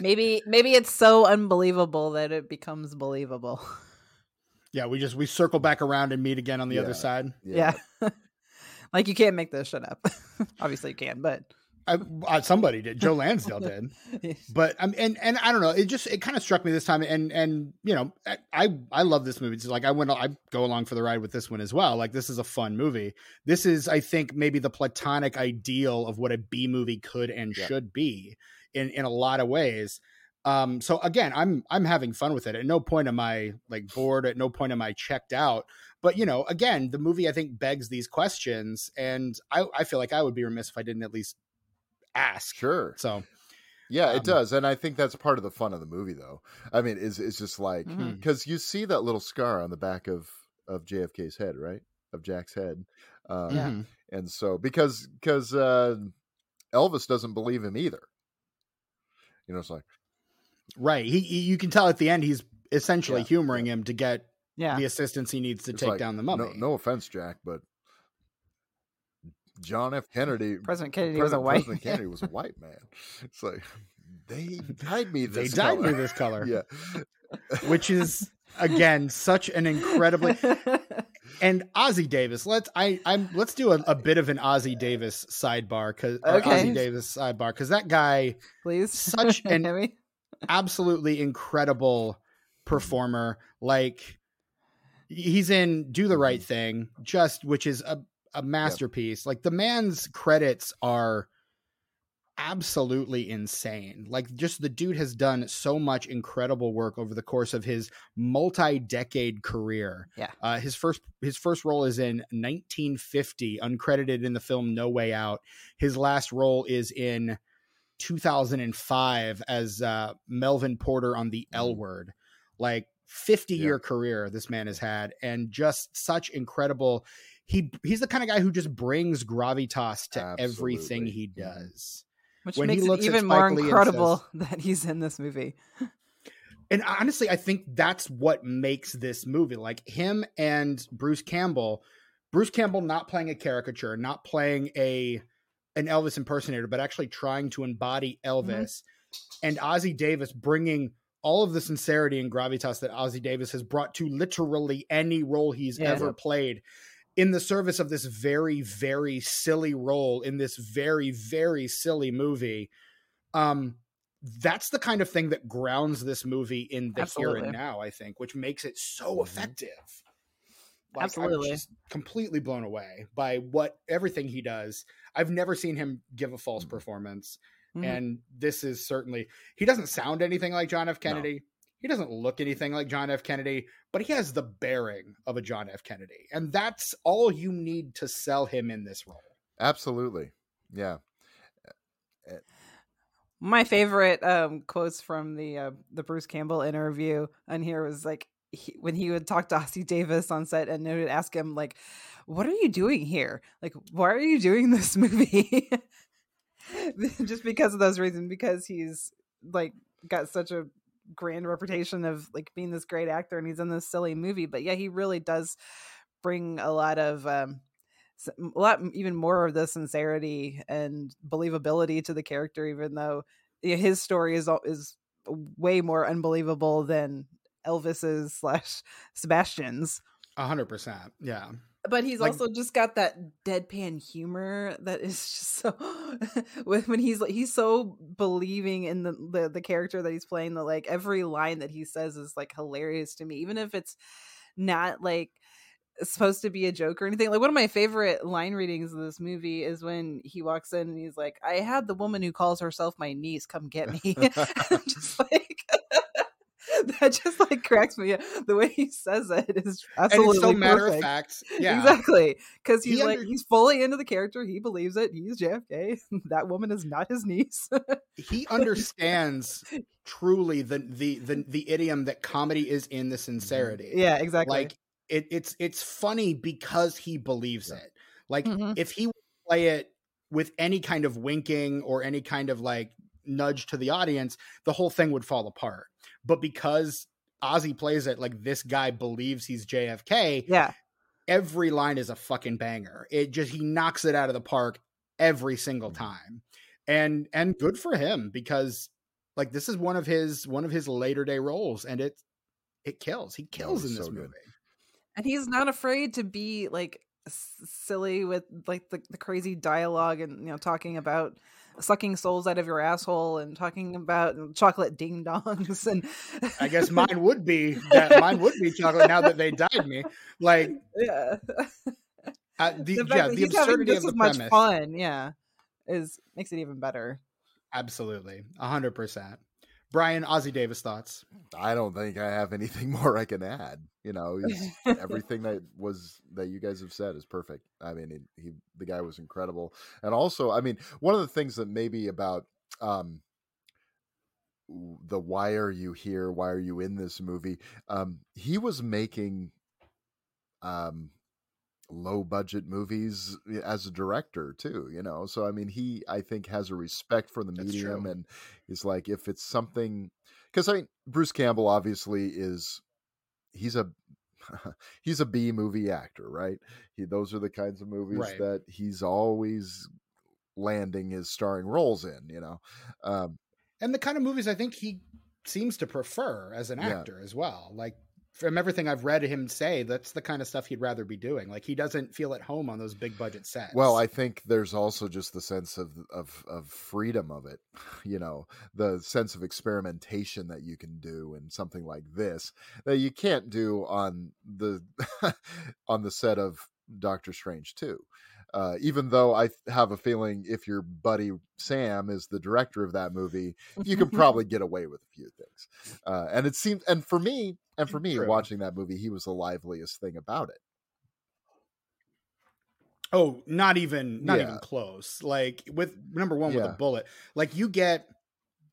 Maybe maybe it's so unbelievable that it becomes believable. yeah we just we circle back around and meet again on the Yeah. other side Yeah. *laughs* like you can't make this shit up. *laughs* Obviously you can, but I, uh, somebody did joe lansdale did *laughs* but um, and and I don't know. It just it kind of struck me this time, and and you know, I I, I love this movie. It's like I went, I go along for the ride with this one as well. Like this is a fun movie. This is, I think, maybe the platonic ideal of what a B movie could and Yeah. should be in in a lot of ways. Um, so again, I'm I'm having fun with it. At no point am I like bored. At no point am I checked out. But you know, again, the movie I think begs these questions, and I I feel like I would be remiss if I didn't at least ask. sure So yeah Um, it does and i think that's part of the fun of the movie though i mean is it's just like Mhm. because you see that little scar on the back of of jfk's head right of jack's head um, Yeah. mhm. and so because because uh elvis doesn't believe him either you know it's like Right. He, he you can tell at the end he's essentially Yeah, humoring him to get yeah. the assistance he needs to it's take like, down the mummy. no, no offense jack but John F. Kennedy. President Kennedy was a white. President Kennedy was a white man. It's like they dyed me *laughs* this. They dyed color. me this color. Yeah, *laughs* which is again such an incredibly *laughs* and Ossie Davis. Let's I I'm let's do a, a bit of an Ossie Davis sidebar because uh, Okay. Ossie Davis sidebar because that guy Please, Such an- absolutely incredible performer. Like he's in Do the Right mm-hmm. Thing, just which is a a masterpiece. Like the man's credits are absolutely insane. Like just the dude has done so much incredible work over the course of his multi-decade career. Yeah. Uh, his first his first role is in 1950, uncredited in the film No Way Out. His last role is in 2005 as uh, Melvin Porter on The L Word. Like 50 year career this man has had, and just such incredible. He he's the kind of guy who just brings gravitas to everything he does. Which when makes it looks at even more Lee and incredible *laughs* that he's in this movie. and honestly, I think that's what makes this movie like him and Bruce Campbell. Bruce Campbell not playing a caricature, not playing a an Elvis impersonator, but actually trying to embody mm-hmm. Elvis, and Ossie Davis bringing all of the sincerity and gravitas that Ossie Davis has brought to literally any role he's Yeah. ever played in the service of this very very silly role in this very very silly movie um that's the kind of thing that grounds this movie in the here and now i think which makes it so Mhm. effective Like, Absolutely. i'm just completely blown away by what everything he does i've never seen him give a false Mhm. performance Mhm. and this is certainly he doesn't sound anything like john f kennedy he doesn't look anything like john f kennedy but he has the bearing of a john f kennedy and that's all you need to sell him in this role absolutely. Yeah, My favorite um, quotes from the uh, the Bruce Campbell interview on here was like he, when he would talk to Ossie Davis on set and they would ask him like, "What are you doing here? Like, why are you doing *laughs* this movie?" *laughs* Just because of those reasons, because he's like got such a grand reputation of like being this great actor and he's in this silly movie. But yeah, he really does bring a lot of um, a lot even more of the sincerity and believability to the character even though his story is is way more unbelievable than elvis's slash sebastian's A hundred percent yeah but he's Like- also just got that deadpan humor that is just so *laughs* when when he's like he's so believing in the, the the character that he's playing that like every line that he says is like hilarious to me even if it's not like supposed to be a joke or anything. Like one of my favorite line readings of this movie is when he walks in and he's like i had the woman who calls herself my niece come get me. *laughs* I'm just like *laughs* that just like cracks me up. the way he says it is and absolutely it's so matter of perfect. fact yeah Exactly. Because He he's like under- he's fully into the character. He believes it. He's JFK. *laughs* that woman is not his niece. he *laughs* understands truly the, the the the idiom that comedy is in the sincerity yeah, exactly. like it, it's it's funny because he believes it like Mhm. if he play it with any kind of winking or any kind of like nudge to the audience the whole thing would fall apart. But because ossie plays it like this guy believes he's jfk yeah, every line is a fucking banger. It just he knocks it out of the park every single Mhm. time. And and good for him because like this is one of his one of his later day roles and it it kills. He kills in this so good. movie. And he's not afraid to be like s- silly with like the, the crazy dialogue and you know talking about sucking souls out of your asshole and talking about chocolate ding dongs and I guess *laughs* mine would be that mine would be chocolate now that they died me. Like yeah uh, *laughs* the, the yeah, the absurdity just of as the much premise. fun yeah is makes it even better Absolutely, hundred percent. Brian Ossie Davis thoughts. I don't think I have anything *laughs* more I can add. You know, *laughs* he's, everything that was that you guys have said is perfect. I mean, he, he the guy was incredible, and also, I mean, one of the things that maybe about um the why are you here? Why are you in this movie? Um, he was making um low budget movies eh, as a director too you know so i mean he i think has a respect for the That's medium true. and is like if it's something because i mean bruce campbell obviously is he's a *laughs* he's a B movie actor, right? He those are the kinds of movies Right. that he's always landing his starring roles in, you know. Um, and the kind of movies I think he seems to prefer as an Yeah. actor as well. Like from everything I've read him say, that's the kind of stuff he'd rather be doing. Like he doesn't feel at home on those big budget sets. Well, I think there's also just the sense of, of of freedom of it, *laughs* you know, the sense of experimentation that you can do in something like this that you can't do on the *laughs* on the set of Doctor Strange too. Uh, even though I have a feeling if your buddy Sam is the director of that movie, you can *laughs* probably get away with a few things. Uh, and it seemed, and for me, and for me, True. watching that movie, he was the liveliest thing about it. Oh, not even not Yeah. even close. Like with number one with a bullet. Like you get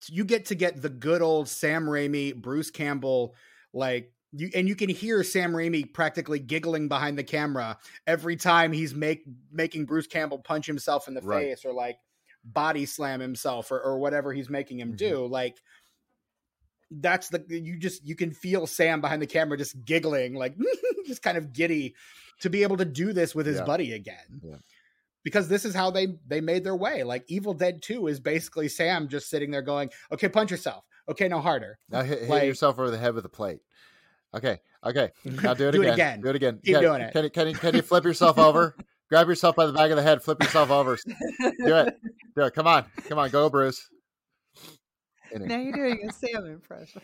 you get to get the good old Sam Raimi, Bruce Campbell, like you and you can hear Sam Raimi practically giggling behind the camera every time he's make making Bruce Campbell punch himself in the Right. face or like body slam himself or, or whatever he's making him Mhm. do. Like that's the you just you can feel Sam behind the camera just giggling, like *laughs* just kind of giddy to be able to do this with his Yeah. buddy again. Yeah. Because this is how they they made their way. Like Evil Dead 2 is basically Sam just sitting there going, "Okay, punch yourself. Okay, no harder. Now hit, hit Like- yourself over the head with a plate. Okay, okay. Now do *laughs* it Do it again. again. Do it again. Keep Yeah, doing it. Can you can you can you flip yourself over? *laughs* Grab yourself by the back of the head. Flip yourself over. Do it. Do it. Come on. Come on. Go, Bruce. Anyway, now you're doing a Sam impression.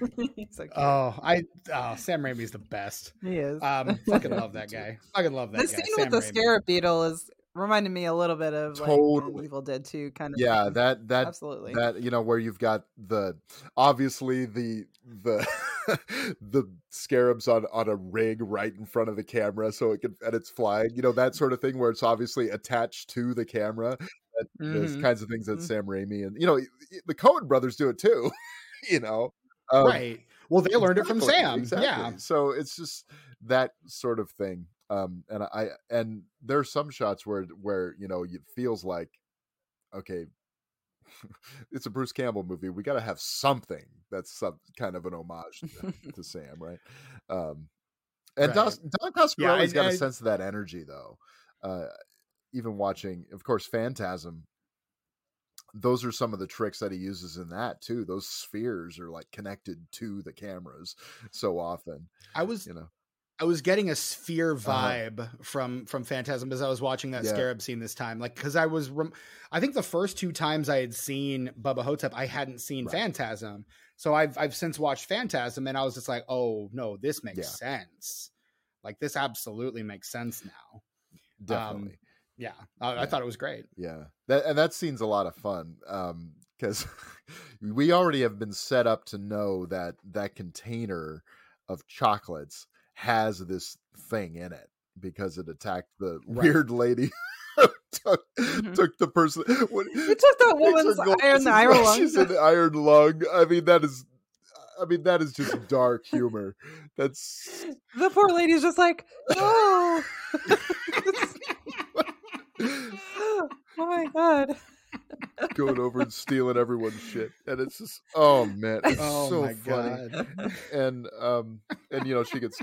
*laughs* So. Oh, I oh, Sam Raimi's the best. he is. Um, fucking love that guy. Fucking love that the guy. scene Sam with the Raimi. scarab beetle is reminded me a little bit of like Totally. an Evil Dead 2 kind of. yeah, thing. that that absolutely. that you know where you've got the obviously the the *laughs* the scarabs on on a rig right in front of the camera so it can and it's flying you know that sort of thing where it's obviously attached to the camera that, those Mhm. kinds of things that Mhm. sam raimi and you know the cohen brothers do it too *laughs* you know Um, right. Well, they learned it from Sam. Exactly. Yeah. So it's just that sort of thing. Um, and I and there's some shots where where you know it feels like, okay, *laughs* it's a Bruce Campbell movie. We got to have something that's some kind of an homage to, to *laughs* Sam, right? Um, and Right. Dos, Don Coscarelli's I- got a I- sense of that energy, though. Uh, even watching, of course, Phantasm. Those are some of the tricks that he uses in that too. Those spheres are like connected to the cameras so often, I was you know. I was getting a sphere Uh-huh. vibe from from Phantasm as I was watching that Yeah. scarab scene this time. Like because I was, rem- I think the first two times I had seen Bubba Ho-Tep, I hadn't seen Right. Phantasm. So I've I've since watched Phantasm, and I was just like, oh no, this makes Yeah. sense. Like this absolutely makes sense now. Definitely. Yeah, I, I thought it was great. Yeah, that and that scene's a lot of fun because *laughs* we already have been set up to know that that container of chocolates has this thing in it because it attacked the *laughs* Right. weird lady. took, Mhm. took the person. What, You took that woman's glasses iron, the iron *laughs* lung. She's an iron lung. I mean, that is. I mean, that is just dark humor. That's *laughs* The poor lady's just like, no. oh my god. going over and stealing everyone's shit, and it's just oh man, it's Oh so funny. god. and um and you know she gets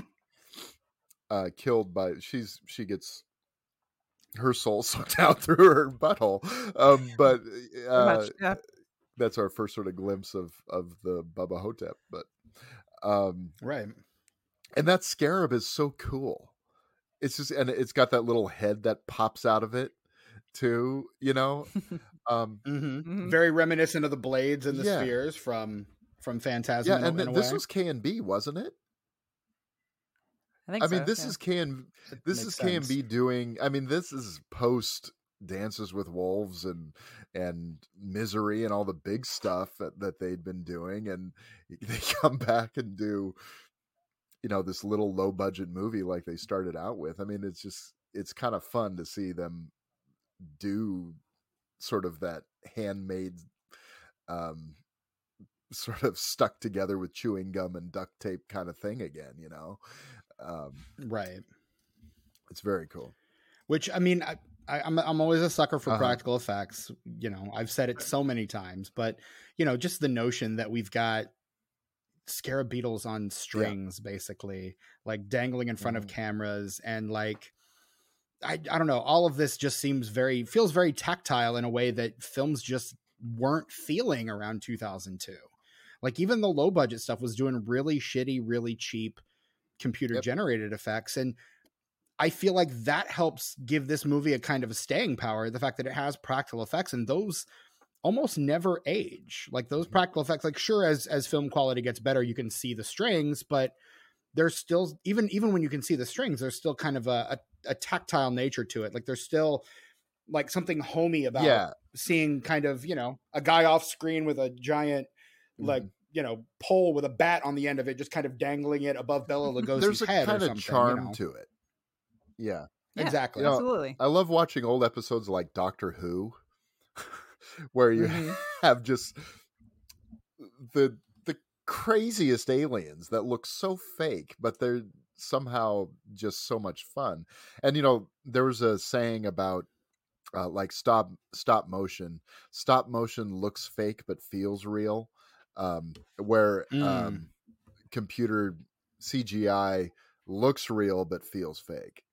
uh killed by she's she gets her soul *laughs* sucked out through her butthole um but uh much, yeah. that's our first sort of glimpse of of the bubba ho-tep but um Right. and that scarab is so cool it's just and it's got that little head that pops out of it too you know *laughs* um hmm Mhm. Very reminiscent of the blades and the Yeah. spheres from from Phantasm. yeah and in th- a this was KNB wasn't it I think I mean, this yeah. is can this is KNB doing. I mean, this is post Dances with Wolves and and Misery and all the big stuff that, that they'd been doing, and *laughs* they come back and do, you know, this little low budget movie like they started out with. I mean, it's just it's kind of fun to see them do sort of that handmade um sort of stuck together with chewing gum and duct tape kind of thing again you know um right. it's very cool. Which I mean, I, I, I'm I'm always a sucker for Uh-huh. practical effects. You know, I've said it so many times, but you know, just the notion that we've got scarab beetles on strings basically like dangling in front Mhm. of cameras and like I, I don't know all of this just seems very feels very tactile in a way that films just weren't feeling around 2002 like even the low budget stuff was doing really shitty really cheap computer Yep. generated effects and i feel like that helps give this movie a kind of a staying power the fact that it has practical effects and those almost never age like those Mhm. practical effects like sure as as film quality gets better you can see the strings but there's still even even when you can see the strings there's still kind of a, a, a tactile nature to it like there's still like something homey about yeah. seeing kind of you know a guy off screen with a giant like Mhm. You know pole with a bat on the end of it just kind of dangling it above Bela *laughs* Lugosi's there's a head kind or of charm you know? to it. Yeah. Yeah, exactly You know, Absolutely. I love watching old episodes like Doctor Who, *laughs* where you Mhm. *laughs* have just the the craziest aliens that look so fake, but they're somehow just so much fun. And you know, there was a saying about uh, like stop stop motion. Stop motion looks fake but feels real. Um, where Mm. um, computer CGI looks real but feels fake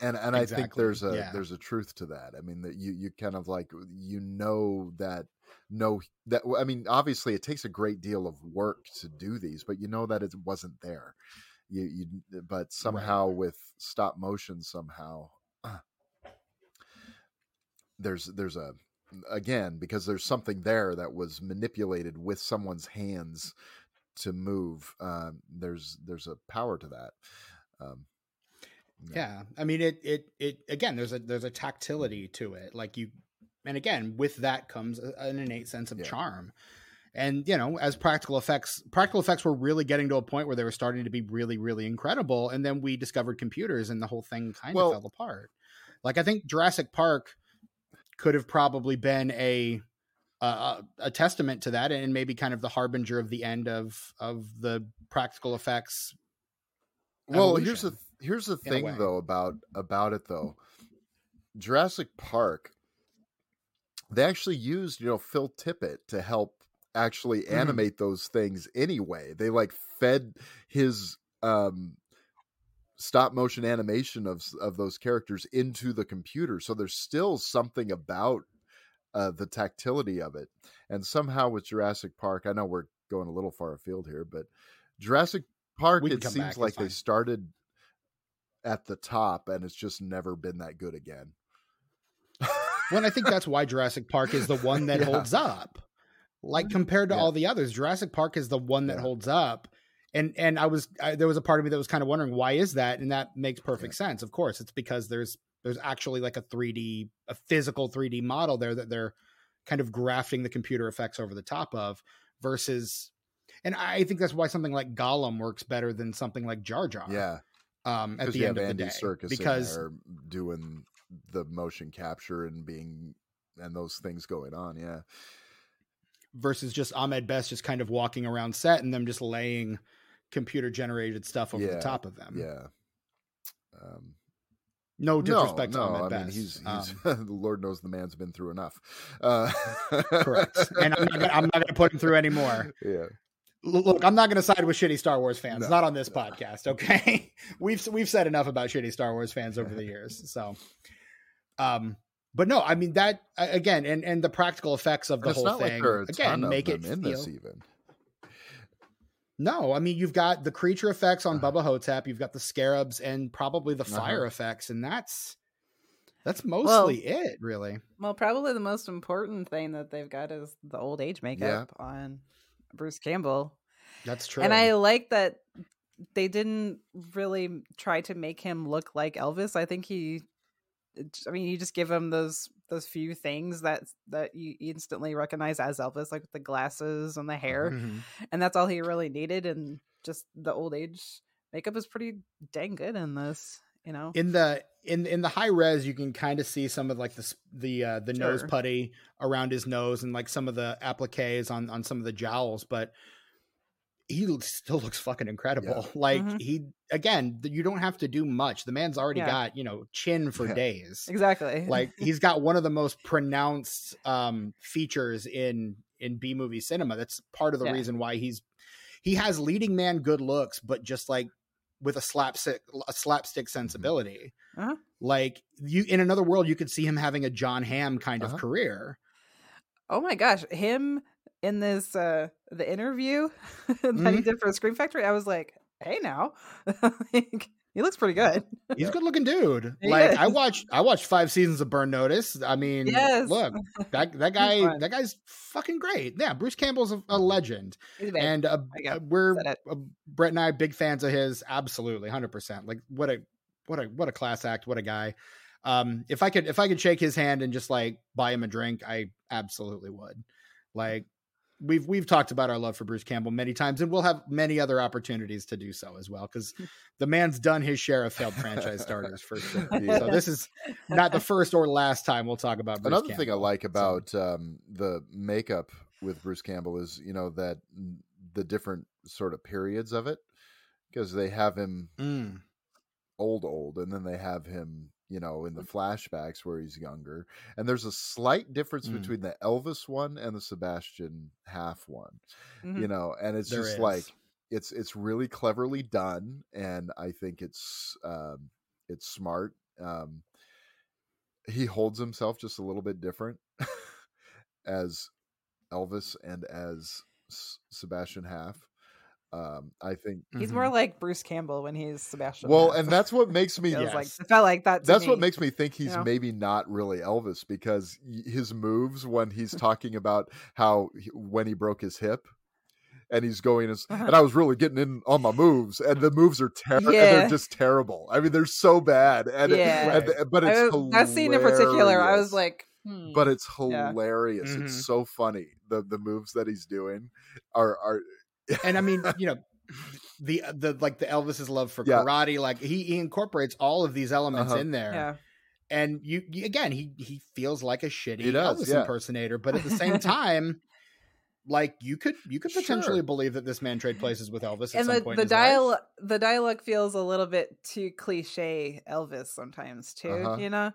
and and I think there's a yeah. there's a truth to that. I mean that you you kind of like you know that no that I mean obviously it takes a great deal of work to do these, but you know that it wasn't there. You you but somehow with stop motion somehow *clears throat* there's there's a again because there's something there that was manipulated with someone's hands to move. Um, there's there's a power to that. Um, yeah i mean it it it again there's a there's a tactility to it like you and again with that comes an innate sense of Yeah. charm and you know as practical effects practical effects were really getting to a point where they were starting to be really really incredible and then we discovered computers and the whole thing kind Well- of fell apart like i think jurassic park could have probably been a a, a testament to that and maybe kind of the harbinger of the end of of the practical effects well here's the here's the thing though about about it though. Jurassic park they actually used you know phil tippett to help actually Mhm. animate those things anyway. They like fed his um stop motion animation of of those characters into the computer so there's still something about uh the tactility of it and somehow with jurassic park i know we're going a little far afield here but jurassic park it seems back, like they fine. started at the top and it's just never been that good again Well, I think that's *laughs* why Jurassic Park is the one that Yeah. holds up. Like compared to Yeah. all the others, Jurassic Park is the one that Yeah. holds up. And and I was I, there was a part of me that was kind of wondering why is that, and that makes perfect sense. Of course, it's because there's there's actually like a 3D a physical 3D model there that they're kind of grafting the computer effects over the top of versus and I think that's why something like Gollum works better than something like Jar Jar. yeah Um at the end of andy the day. Serkis because doing the motion capture and being and those things going on yeah versus just Ahmed Best just kind of walking around set and them just laying computer generated stuff over Yeah, the top of them. yeah um No no, disrespect to no, Ahmed I Best. mean he's, he's Um, *laughs* the Lord knows the man's been through enough. Uh, correct. And I'm not, gonna- I'm not going to put him through anymore. *laughs* yeah, Look, I'm not going to side with shitty Star Wars fans. No, not on this no. podcast, okay? *laughs* we've we've said enough about shitty Star Wars fans over the years. So um but no, I mean that again and and the practical effects of the whole like thing a again make it in feel this even. No, I mean you've got the creature effects on Uh-huh. Bubba Ho-Tep, you've got the scarabs, and probably the fire Uh-huh. effects, and that's that's mostly it, really. Well, probably the most important thing that they've got is the old age makeup on Bruce Campbell. That's true. And I like that they didn't really try to make him look like Elvis. I think he I mean, you just give him those those few things that that you instantly recognize as Elvis, like the glasses and the hair, Mhm. and that's all he really needed. And just the old age makeup is pretty dang good in this, you know. in the in in the high res, you can kind of see some of like the the uh, the nose putty around his nose, and like some of the appliques on on some of the jowls, but. He still looks fucking incredible. *laughs* Like Mhm. he again, you don't have to do much. The man's already Yeah. got you know chin for Yeah. days. exactly. like *laughs* he's got one of the most pronounced um features in in B movie cinema. That's part of the Yeah. reason why he's he has leading man good looks, but just like with a slapstick a slapstick sensibility. Uh-huh. Like you in another world, you could see him having a Jon Hamm kind of Uh-huh. career. Oh my gosh, him in this uh the interview *laughs* that he Mhm. did for Scream Factory, I was like, hey now. *laughs* like, he looks pretty good. He's a good looking dude. He like I watched I watched five seasons of Burn Notice. I mean, Yes. look, that that *laughs* guy that guy's fucking great. Yeah, Bruce Campbell's a, a legend. And uh, uh, we're uh, Brett and I big fans of his. Absolutely, hundred percent. Like what a what a what a class act. What a guy. Um, if I could if I could shake his hand and just like buy him a drink, I absolutely would. Like we've we've talked about our love for Bruce Campbell many times, and we'll have many other opportunities to do so as well because the man's done his share of failed franchise starters for sure. *laughs* Yeah. So this is not the first or last time we'll talk about Bruce Campbell. Another thing I Campbell. like So- about um, the makeup with Bruce Campbell is, you know, that the different sort of periods of it, because they have him Mm, old, old, and then they have him, you know, Mm. in the flashbacks where he's younger. And there's a slight difference Mm. between the Elvis one and the Sebastian Haff one, Mhm. you know, and it's There just is. like it's it's really cleverly done, and I think it's um, it's smart. Um, he holds himself just a little bit different *laughs* as Elvis and as S- Sebastian Haff. Um, I think. He's mhm. more like Bruce Campbell when he's Sebastian. Well, Bach. and that's what makes *laughs* me. It was like Yes. it felt like that. To That's what makes me think he's know? maybe not really Elvis because his moves when he's talking about how he, when he broke his hip. And he's going, as, Uh-huh. and I was really getting in on my moves, and the moves are terrible. Yeah. They're just terrible. I mean, they're so bad, and, it- Yeah. and- uh, but it's was- that scene in particular, I was like, hmm. but it's Yeah. hilarious. Mhm. It's so funny. The the moves that he's doing are are and I mean, *laughs* you know, the the like the Elvis's love for Yeah. karate, like he, he incorporates all of these elements Uh-huh. in there. yeah, And you, you again, he he feels like a shitty does, Elvis yeah. impersonator, but at the same *laughs* time, like you could you could potentially Sure. believe that this man trade places with Elvis at and some the point. the in dialogue the dialogue feels a little bit too cliche Elvis sometimes too. Uh-huh. You know,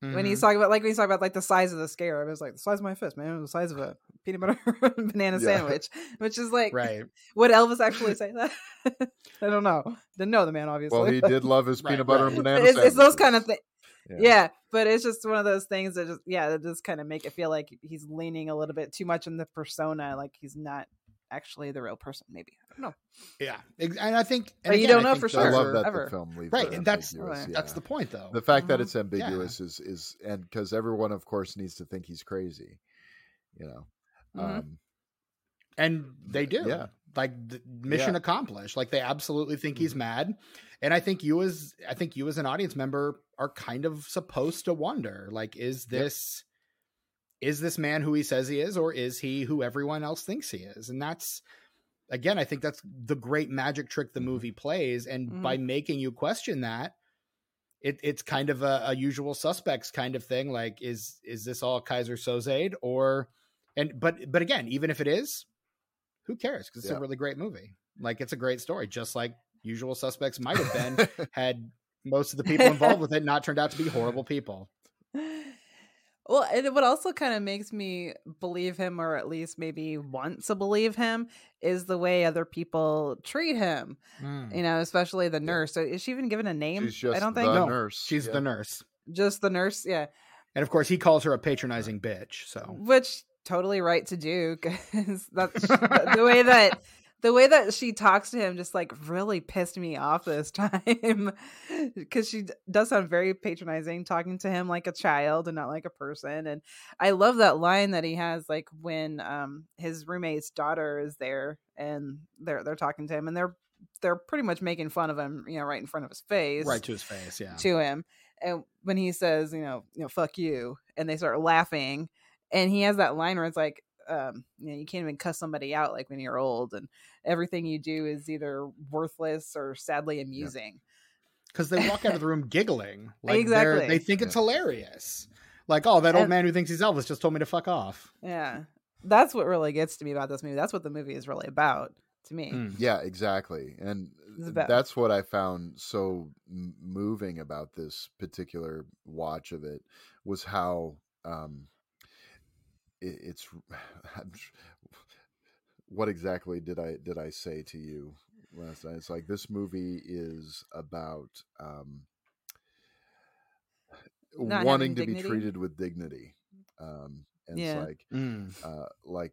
when Mhm. he's talking about like when he's talking about like the size of the scare, it was like the size of my fist, man, the size of a peanut butter *laughs* banana Yeah. sandwich, which is like right, Would Elvis *laughs* actually say that? *laughs* I don't know. Didn't know the man, obviously. well, he did love his Right, peanut butter and banana. it's, it's those kind of things. Yeah. Yeah. but it's just one of those things that just yeah, that just kind of make it feel like he's leaning a little bit too much in the persona, like he's not actually the real person. Maybe I don't know. yeah, and I think and But you don't I know for sure. I love that ever. the film leaves Right, and that's- ambiguous, Right. That's the point, though. the fact that Mhm. it's ambiguous is is and because everyone of course needs to think he's crazy you know Mhm. um and they do Yeah. like th- mission Yeah. accomplished like they absolutely think he's mad and i think you as i think you as an audience member are kind of supposed to wonder like is Yep. this is this man who he says he is or is he who everyone else thinks he is and that's again i think that's the great magic trick the Mhm. movie plays and Mhm. by making you question that it, it's kind of a, a usual suspects kind of thing like is is this all kaiser sozade or and but but again even if it is who cares because it's Yeah. a really great movie like it's a great story just like usual suspects might have been *laughs* had most of the people involved with it not turned out to be horrible people Well, and what also kind of makes me believe him, or at least maybe want to believe him, is the way other people treat him. Hmm. You know, especially the nurse. So is she even given a name? she's just I don't the think No, nurse she's yeah. the nurse just the nurse. Yeah, and of course he calls her a patronizing bitch so which totally right to do because *laughs* that's *laughs* the way that the way that she talks to him just like really pissed me off this *laughs* time because she does sound very patronizing talking to him like a child and not like a person and i love that line that he has like when um his roommate's daughter is there and they're they're talking to him and they're they're pretty much making fun of him you know right in front of his face right to his face yeah. to him and when he says you know you know fuck you and they start laughing and he has that line where it's like um you know you can't even cuss somebody out like when you're old and everything you do is either worthless or sadly amusing. Because they walk out of the room giggling. *laughs* Like Exactly. they're think it's hilarious. Like oh that old And- man who thinks he's elvis just told me to fuck off. Yeah. That's what really gets to me about this movie. That's what the movie is really about to me. Mm. yeah exactly. And about- that's what i found so moving about this particular watch of it was how um it, it's *sighs* what exactly did I did I say to you last night? It's like this movie is about um, Not wanting having to be treated with dignity, um, and Yeah. it's like Mm. uh, like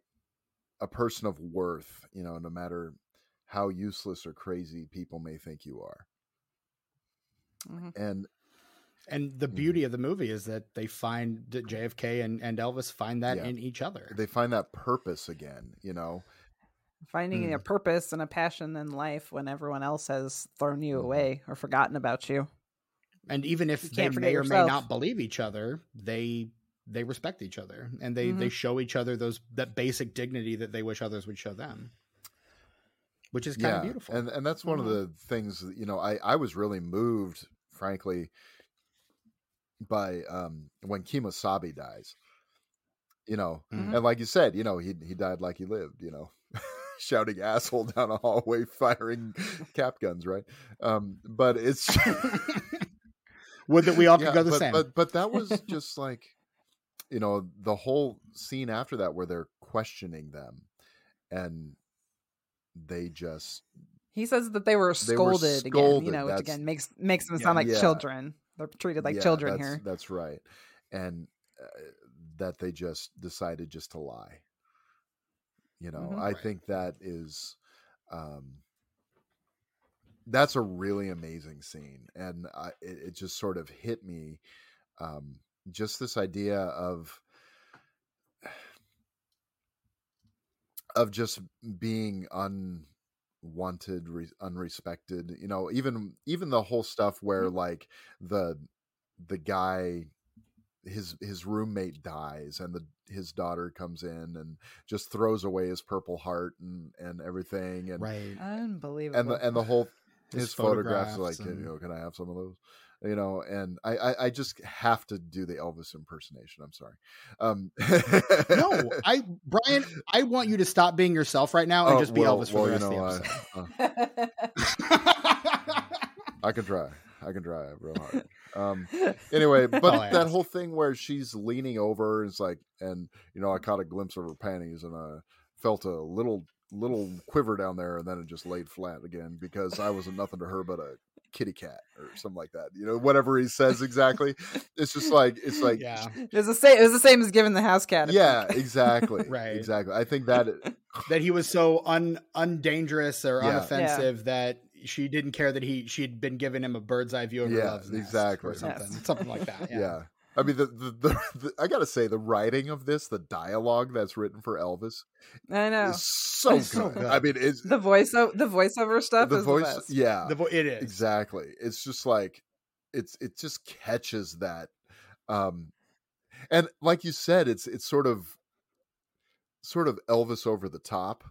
a person of worth. You know, no matter how useless or crazy people may think you are, Mhm. and And the beauty of the movie is that they find that JFK and, and Elvis find that Yeah. in each other. they find that purpose again. You know, Finding a Mm. purpose and a passion in life when everyone else has thrown you Mhm. away or forgotten about you. and even if You they may or may not believe each other, they they respect each other and they Mm-hmm. they show each other those that basic dignity that they wish others would show them, which is kind of beautiful. And and that's one Mhm. of the things you know, I I was really moved, frankly, by um when Kemosabe dies. You know, Mhm. and like you said, you know, he he died like he lived, you know. *laughs* Shouting asshole down a hallway, *laughs* firing cap guns, right? Um, but it's *laughs* Would that we all could go the but, same. But but that was just like, you know, the whole scene after that where they're questioning them, and they just He says that they were They were scolded, again, you know, which again makes makes them Yeah. sound like Yeah. children. They're treated like yeah, children that's, here. That's right, and uh, that they just decided just to lie. You know, Mhm. I Right. think that is. um that's a really amazing scene and I, it, it just sort of hit me um just this idea of *sighs* of just being unwanted re- unrespected you know even even the whole stuff where mm-hmm. like the the guy his his roommate dies and the his daughter comes in and just throws away his purple heart and and everything and right. Unbelievable. and the and the whole His his, photographs, are photographs like and- you know can i have some of those you know and I, I i just have to do the elvis impersonation i'm sorry. Um no, *laughs* I Brian, I want you to stop being yourself right now and Oh, just be well- Elvis for well, the you rest know, of the I, uh, episode. *laughs* I can try. I can try real hard. Um anyway *laughs* but I that whole thing where she's leaning over and it's like and you know i caught a glimpse of her panties and i felt a little little quiver down there and then it just laid flat again because i wasn't nothing to her but a kitty cat or something like that you know whatever he says exactly it's just like it's like yeah, it was the same. It was the same as giving the house cat. a yeah peek. exactly *laughs* Right. exactly i think that *laughs* that he was so un undangerous or Yeah. unoffensive that she didn't care that he she'd been giving him a bird's eye view of her Yeah, love's nest exactly. or something, Yes. something like that. *laughs* yeah. Yeah. I mean, the, the, the, *laughs* the I gotta say, the writing of this, the dialogue that's written for Elvis, I know. is so It's so good. good. I mean, it's The voice, the voiceover stuff the is voice. the best. yeah, The vo- it is exactly. It's just like it's it just catches that, um, and like you said, it's it's sort of sort of Elvis over the top,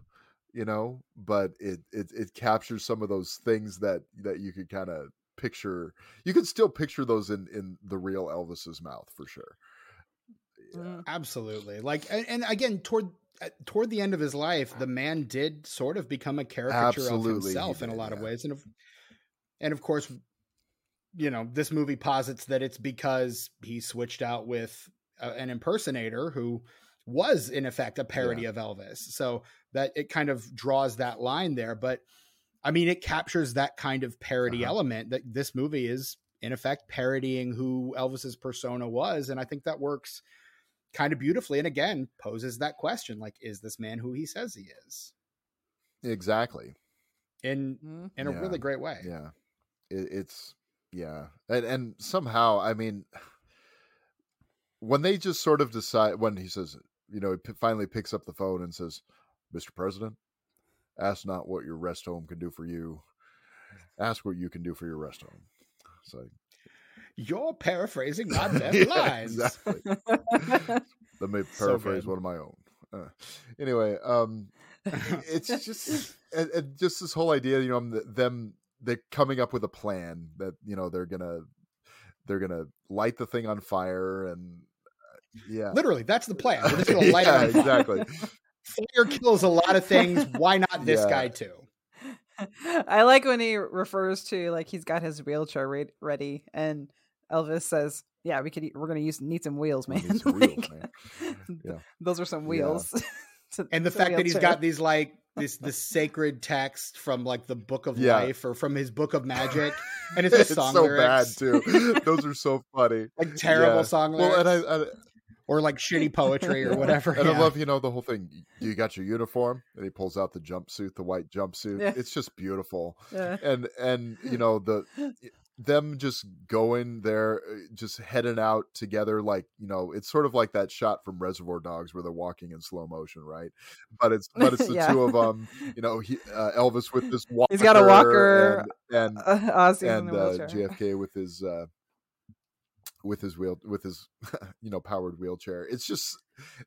you know, but it it it captures some of those things that that you could kind of picture. You could still picture those in in the real Elvis's mouth for sure. Mm. absolutely like and, and again toward uh, toward the end of his life the man did sort of become a caricature Absolutely, of himself in a did, lot of ways and of and of course you know this movie posits that it's because he switched out with uh, an impersonator who was in effect a parody of Elvis so that it kind of draws that line there but I mean it captures that kind of parody Uh-huh. element that this movie is in effect parodying who Elvis's persona was and I think that works kind of beautifully and again poses that question like is this man who he says he is Exactly. in Mm. in a Yeah. really great way Yeah. It, it's yeah, and and somehow, I mean, *sighs* when they just sort of decide when he says, you know, he p- finally picks up the phone and says, "Mr. President, ask not what your rest home can do for you, ask what you can do for your rest home." It's like, you're paraphrasing my *laughs* best Yeah, lines exactly. *laughs* Let me paraphrase good. one of my own. Uh, anyway, um, *laughs* it's just and, and just this whole idea, you know, them they're coming up with a plan that you know they're gonna they're gonna light the thing on fire and uh, yeah, literally that's the plan we're just gonna light yeah, it on fire. exactly. Fire kills a lot of things *laughs* why not this Yeah. guy too I like when he refers to like he's got his wheelchair re- ready, and Elvis says, "Yeah, we could. We're gonna use need some wheels, man. need *laughs* some wheels, Like, man. Yeah. *laughs* Those are some Yeah. wheels." to, and the to fact that he's got these like this this sacred text from like the book of Yeah. life or from his book of magic and it's just it's song so lyrics bad too. Those are so funny. like terrible Yeah. song lyrics Well, and I, I or like shitty *laughs* poetry or whatever and yeah. I love you know the whole thing. You got your uniform, and he pulls out the jumpsuit, the white jumpsuit. Yeah. It's just beautiful, Yeah. and and you know the them just going there, uh, just heading out together. Like you know, it's sort of like that shot from Reservoir Dogs where they're walking in slow motion, right? But it's but it's *laughs* the Yeah. two of them. You know, he, uh, Elvis with this walker. He's got a walker, and, and Uh, Ossie's and uh. JFK with his uh, with his wheel with his *laughs* you know powered wheelchair. It's just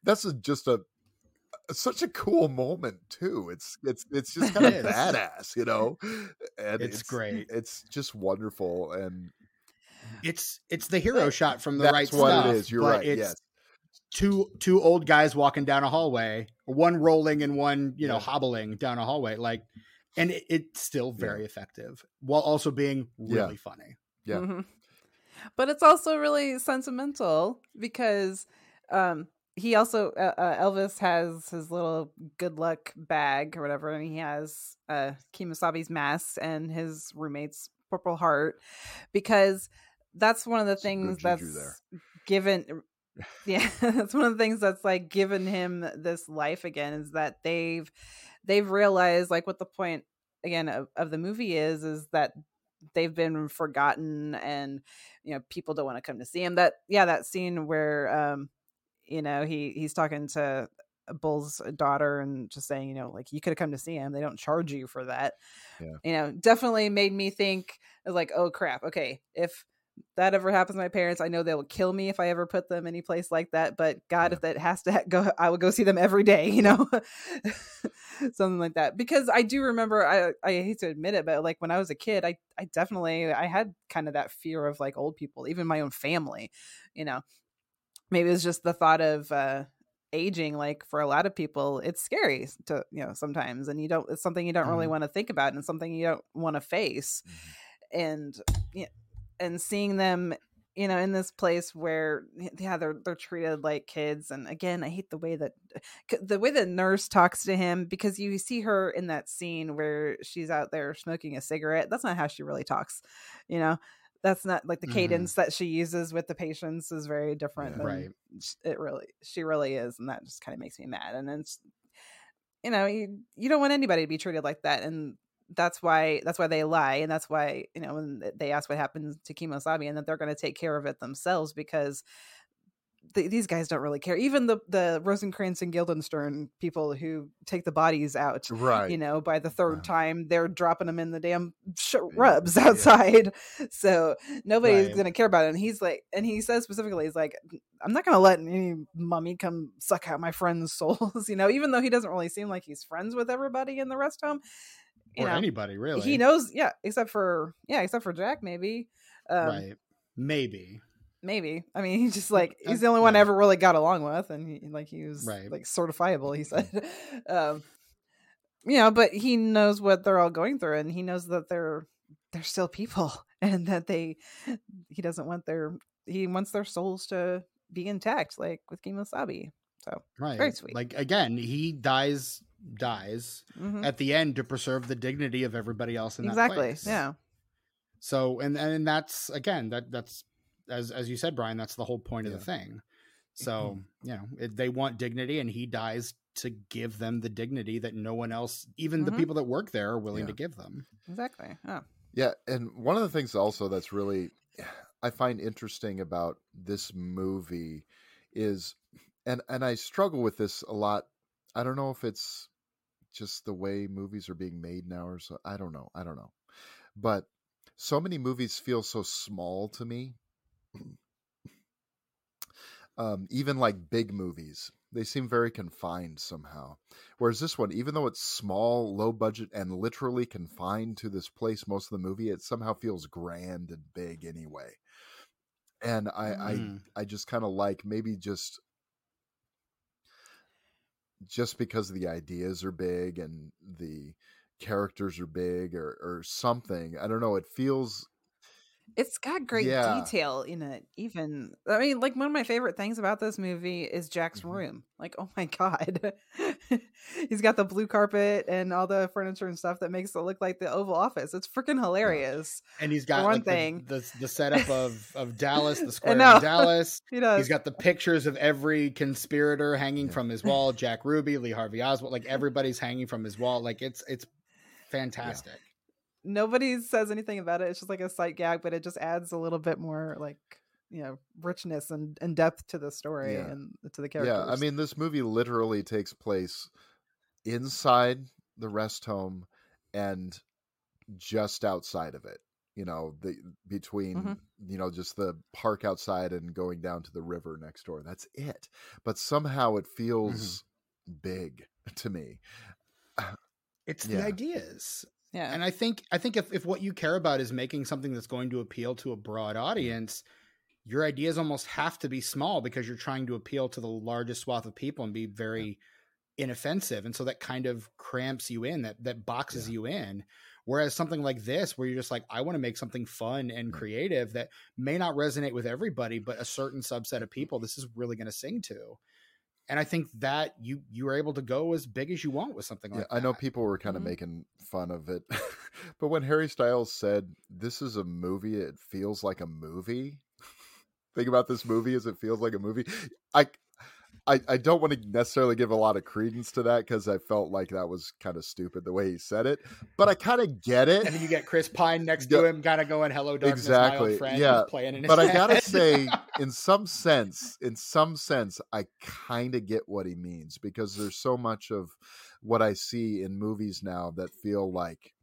that's a, just a such a cool moment too. It's it's it's just kind of *laughs* badass, you know. And It's great. It's just wonderful, and it's it's the hero shot from the that's right what stuff it is. You're right. it's Yes, two two old guys walking down a hallway one rolling and one you know Yeah. hobbling down a hallway like and it, it's still very effective while also being Yeah. really funny Yeah. Mhm. But it's also really sentimental because um, he also uh, uh, Elvis has his little good luck bag or whatever, and he has uh, Kemosabe's mask and his roommate's Purple Heart because that's one of the things that's given. Yeah, *laughs* that's one of the things that's like given him this life again is that they've they've realized like what the point again of, of the movie is is that they've been forgotten and you know people don't want to come to see him that yeah that scene where um you know he he's talking to bull's daughter and just saying you know like you could have come to see him they don't charge you for that Yeah. you know definitely made me think like oh crap okay if that ever happens to my parents i know they will kill me if i ever put them any place like that but god if that has to *laughs* go i will go see them every day you know? *laughs* Something like that because i do remember i i hate to admit it but like when i was a kid i i definitely i had kind of that fear of like old people even my own family you know? Maybe it was just the thought of uh aging like for a lot of people it's scary to you know sometimes and you don't it's something you don't really Mhm. want to think about and something you don't want to face and yeah, and seeing them you know in this place where yeah they're they're treated like kids and again i hate the way that the way the nurse talks to him because you see her in that scene where she's out there smoking a cigarette that's not how she really talks you know that's not like the Mhm. cadence that she uses with the patients is very different Yeah. Right. it really she really is and that just kind of makes me mad and it's you know you, you don't want anybody to be treated like that and that's why that's why they lie and that's why you know when they ask what happened to Kemosabe and that they're going to take care of it themselves because th- these guys don't really care even the the Rosencrantz and Guildenstern people who take the bodies out right. you know by the third time they're dropping them in the damn sh- Yeah, rubs *laughs* yeah. outside so nobody's Right. gonna care about it and he's like and he says specifically he's like i'm not gonna let any mummy come suck out my friends *laughs* souls you know even though he doesn't really seem like he's friends with everybody in the rest home or know anybody really. he knows yeah except for yeah except for jack maybe um right. Maybe. maybe. I mean he's just like he's the only one I ever really got along with and he, like he was Right. like certifiable he said. *laughs* *laughs* Um you know but he knows what they're all going through and he knows that they're they're still people *laughs* and that they he doesn't want their he wants their souls to be intact like with Kemosabe so right. very sweet. like again he dies dies mhm. at the end to preserve the dignity of everybody else in that exactly place. yeah So and and that's again that that's as as you said, Brian. That's the whole point of the thing. So you know it, they want dignity, and he dies to give them the dignity that no one else, even the Mhm. people that work there, are willing Yeah. to give them. exactly yeah Yeah, and one of the things also that's really I find interesting about this movie is and and I struggle with this a lot. I don't know if it's just the way movies are being made now or so I don't know. I don't know. But so many movies feel so small to me. Um, even like big movies, they seem very confined somehow. Whereas this one, even though it's small, low budget, and literally confined to this place most of the movie, it somehow feels grand and big anyway. And I, Mhm. I, I just kind of like maybe just, just because the ideas are big and the characters are big or or something. I don't know. It feels It's got great Yeah. detail in it. Even I mean, like one of my favorite things about this movie is Jack's Mhm. room. Like, oh my god, *laughs* he's got the blue carpet and all the furniture and stuff that makes it look like the Oval Office. It's freaking hilarious. And he's got one like, the- thing. The, the setup of of Dallas, the *laughs* square know. in Dallas. He does. He's got the pictures of every conspirator hanging from his wall. Jack Ruby, Lee Harvey Oswald, like everybody's hanging from his wall. Like it's it's fantastic. Nobody says anything about it. It's just like a sight gag, but it just adds a little bit more like you know richness and, and depth to the story Yeah. and to the characters. Yeah, I mean, this movie literally takes place inside the rest home and just outside of it. You know, the between Mhm. you know just the park outside and going down to the river next door. That's it. But somehow it feels big to me. *sighs* It's Yeah. the ideas. Yeah, And I think I think if, if what you care about is making something that's going to appeal to a broad audience, your ideas almost have to be small because you're trying to appeal to the largest swath of people and be very inoffensive. And so that kind of cramps you in, that that boxes Yeah. you in. Whereas something like this, where you're just like, I want to make something fun and mm. creative that may not resonate with everybody, but a certain subset of mm. people, this is really going to sing to. And I think that you you are able to go as big as you want with something Yeah, like I know people were kind of Mhm. making fun of it, *laughs* but when Harry Styles said, "This is a movie," it feels like a movie. *laughs* Think about this movie as it feels like a movie. I, I, I don't want to necessarily give a lot of credence to that because I felt like that was kind of stupid the way he said it, but I kind of get it. And then you get Chris Pine next Yeah. to him, kind of going, "Hello, darkness, my Exactly, old friend." yeah. Playing in but I gotta say, *laughs* in some sense, in some sense, I kind of get what he means because there's so much of what I see in movies now that feel like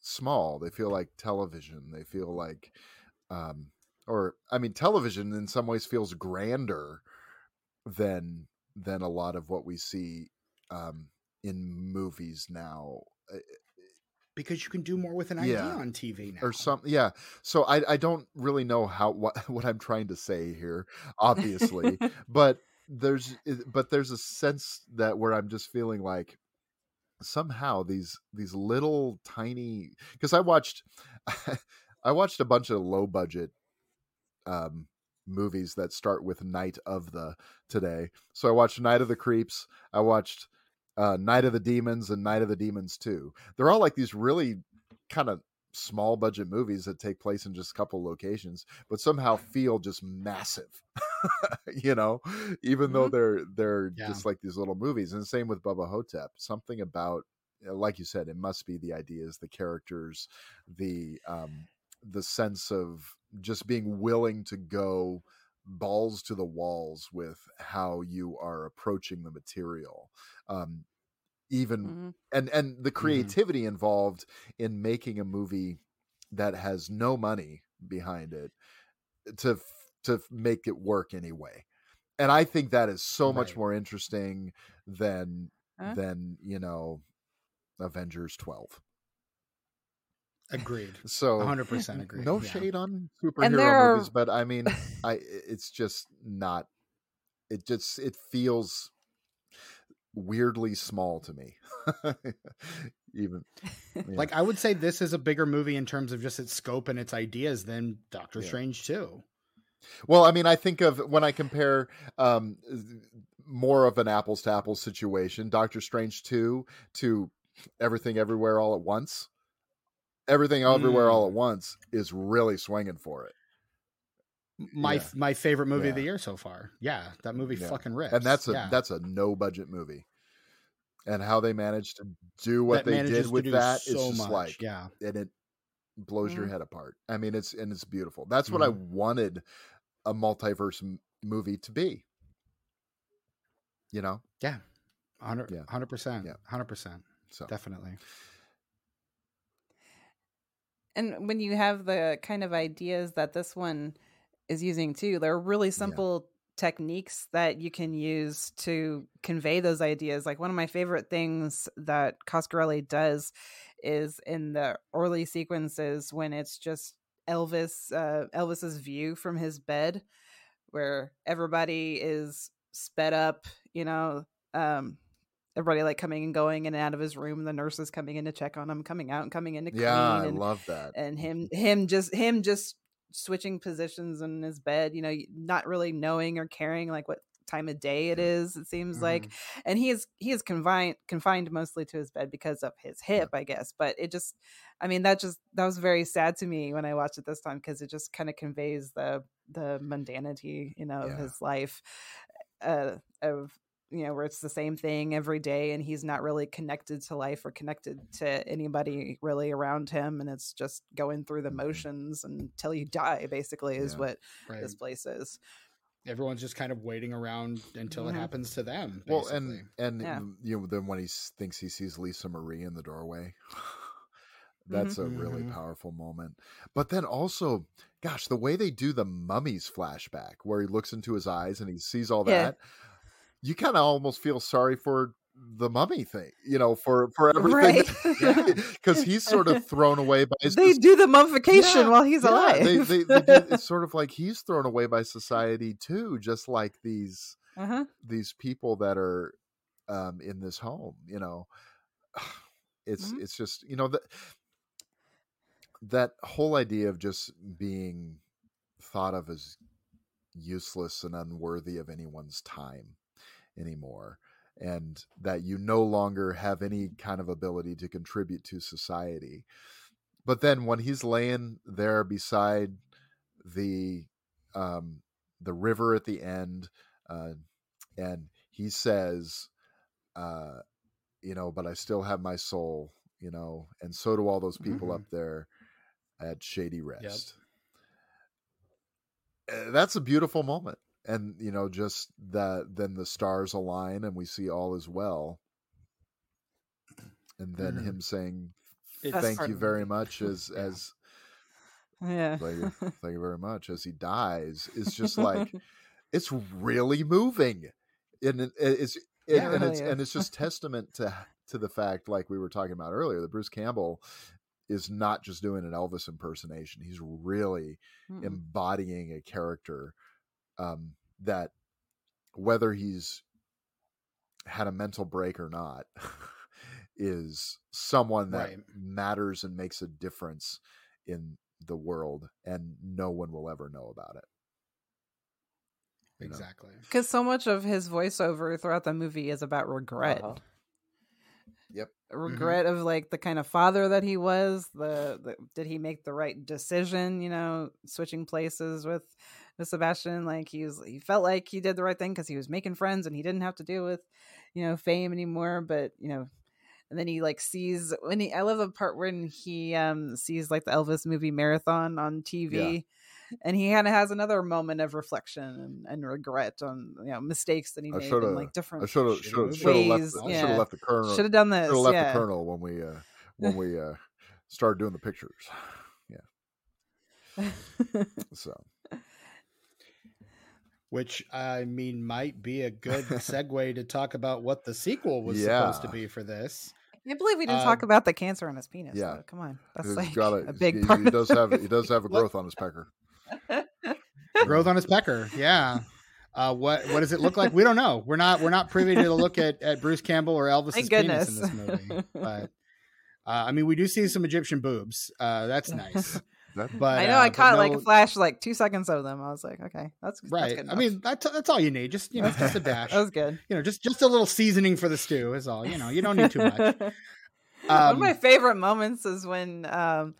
small. They feel like television. They feel like, um, or I mean, television in some ways feels grander than than a lot of what we see um, in movies now. Uh, because you can do more with an idea Yeah. on TV now. or something. yeah so i i don't really know how what *laughs* what i'm trying to say here obviously *laughs* but there's but there's a sense that where i'm just feeling like somehow these these little tiny because i watched *laughs* i watched a bunch of low budget um movies that start with night of the today. So i watched night of the creeps i watched uh night of the demons and night of the demons 2 they're all like these really kind of small budget movies that take place in just a couple locations but somehow feel just massive *laughs* you know? Even though they're they're Yeah. just like these little movies and same with bubba ho-tep something about like you said it must be the ideas the characters the um the sense of just being willing to go balls to the walls with how you are approaching the material um even Mhm. and and the creativity involved in making a movie that has no money behind it to to make it work anyway and i think that is so much more interesting than Huh? than you know avengers 12 Agreed. so 100% agree. no yeah. shade on superhero are- movies but i mean *laughs* i it's just not it just it feels weirdly small to me *laughs* even yeah. Like I would say this is a bigger movie in terms of just its scope and its ideas than Doctor Yeah. Strange too. Well, I mean, I think of when I compare um, more of an apples to apples situation, Doctor Strange 2 to Everything Everywhere All at Once. Everything Everywhere Mm. All at Once is really swinging for it. My Yeah. my favorite movie of the year so far. Yeah, that movie Yeah. fucking rips. And that's a yeah. that's a no budget movie. And how they managed to do what That they did with that is so just much. like yeah. and it blows your Mhm. head apart. I mean, it's and it's beautiful. That's what I wanted a multiverse m- movie to be. You know, Yeah. 100 Yeah. 100%. Yeah. 100%. so Definitely. And when you have the kind of ideas that this one is using too there are really simple techniques that you can use to convey those ideas. Like one of my favorite things that coscarelli does is in the early sequences when it's just elvis uh, elvis's view from his bed where everybody is sped up you know um everybody like coming and going in and out of his room, the nurses coming in to check on him, coming out and coming in to clean, Yeah, I and, love that. and him him just him just switching positions in his bed, you know, not really knowing or caring like what time of day it is. It seems like, and he is he is confined confined mostly to his bed because of his hip, I guess. But it just, I mean, that just that was very sad to me when I watched it this time because it just kind of conveys the the mundanity, you know, of his life, uh, of you know where it's the same thing every day and he's not really connected to life or connected to anybody really around him and it's just going through the Mhm. motions until you die basically is Yeah. what Right. this place is Everyone's just kind of waiting around until Mhm. it happens to them. Well, and and Yeah. mm, you know, then when he thinks he sees Lisa Marie in the doorway, *laughs* that's a really Mhm. powerful moment. But then also, gosh, the way they do the mummies flashback, where he looks into his eyes and he sees all Yeah. that, you kind of almost feel sorry for the mummy thing, you know, for for *laughs* everything, right *laughs* because he's sort of thrown away by *laughs* they do the mummification Yeah, while he's yeah, alive They, they, they do, it's sort of like he's thrown away by society too, just like these uh-huh. these people that are um, in this home. You know, *sighs* it's Mhm. it's just you know that that whole idea of just being thought of as useless and unworthy of anyone's time anymore and that you no longer have any kind of ability to contribute to society. But then when he's laying there beside the um the river at the end uh and he says uh you know but i still have my soul you know and so do all those people Mhm. up there at shady rest. Uh, that's a beautiful moment and you know just that then the stars align and we see all is well and then Mhm. him saying thank part you of very much *laughs* as Yeah. as yeah thank you, *laughs* thank you very much as he dies is just like it's really moving and it, it's it, Yeah, and it's is. and it's just testament to to the fact like we were talking about earlier that Bruce Campbell is not just doing an Elvis impersonation he's really Mm-mm. embodying a character um, that whether he's had a mental break or not *laughs* is someone that Right. matters and makes a difference in the world and no one will ever know about it you exactly. Because so much of his voiceover throughout the movie is about regret. Uh-huh. Yep. Regret of like the kind of father that he was. The, the did he make the right decision? You know, switching places with with Sebastian. Like he was, he felt like he did the right thing because he was making friends and he didn't have to deal with, you know, fame anymore. But you know, and then he like sees when he. I love the part when he um sees like the Elvis movie marathon on TV. And he kind of has another moment of reflection and, and regret on you know mistakes that he I made in like different I should have should have left the, yeah. should have left the colonel should have done this. should have left yeah. the colonel when we uh when we *laughs* uh started doing the pictures *sighs* Yeah. *laughs* so Which I mean might be a good *laughs* segue to talk about what the sequel was supposed to be for this. I can't believe we didn't Uh, talk about the cancer on his penis. yeah. though. come on, that's he's like got a big he, part. he does have he does have a growth on his pecker *laughs* Growth on his pecker, yeah. Uh, what what does it look like? We don't know. We're not we're not privy to look at, at Bruce Campbell or Elvis's penis in this movie. But *laughs* uh, I mean, we do see some Egyptian boobs. Uh, that's nice. That- But I know uh, I caught like a flash, like two seconds of them. I was like, okay, that's that's right. good I mean, that's that's all you need. Just you know, just a *laughs* dash. that was good. You know, just just a little seasoning for the stew is all. You know, you don't need too much. *laughs* One of my Um, favorite moments is when um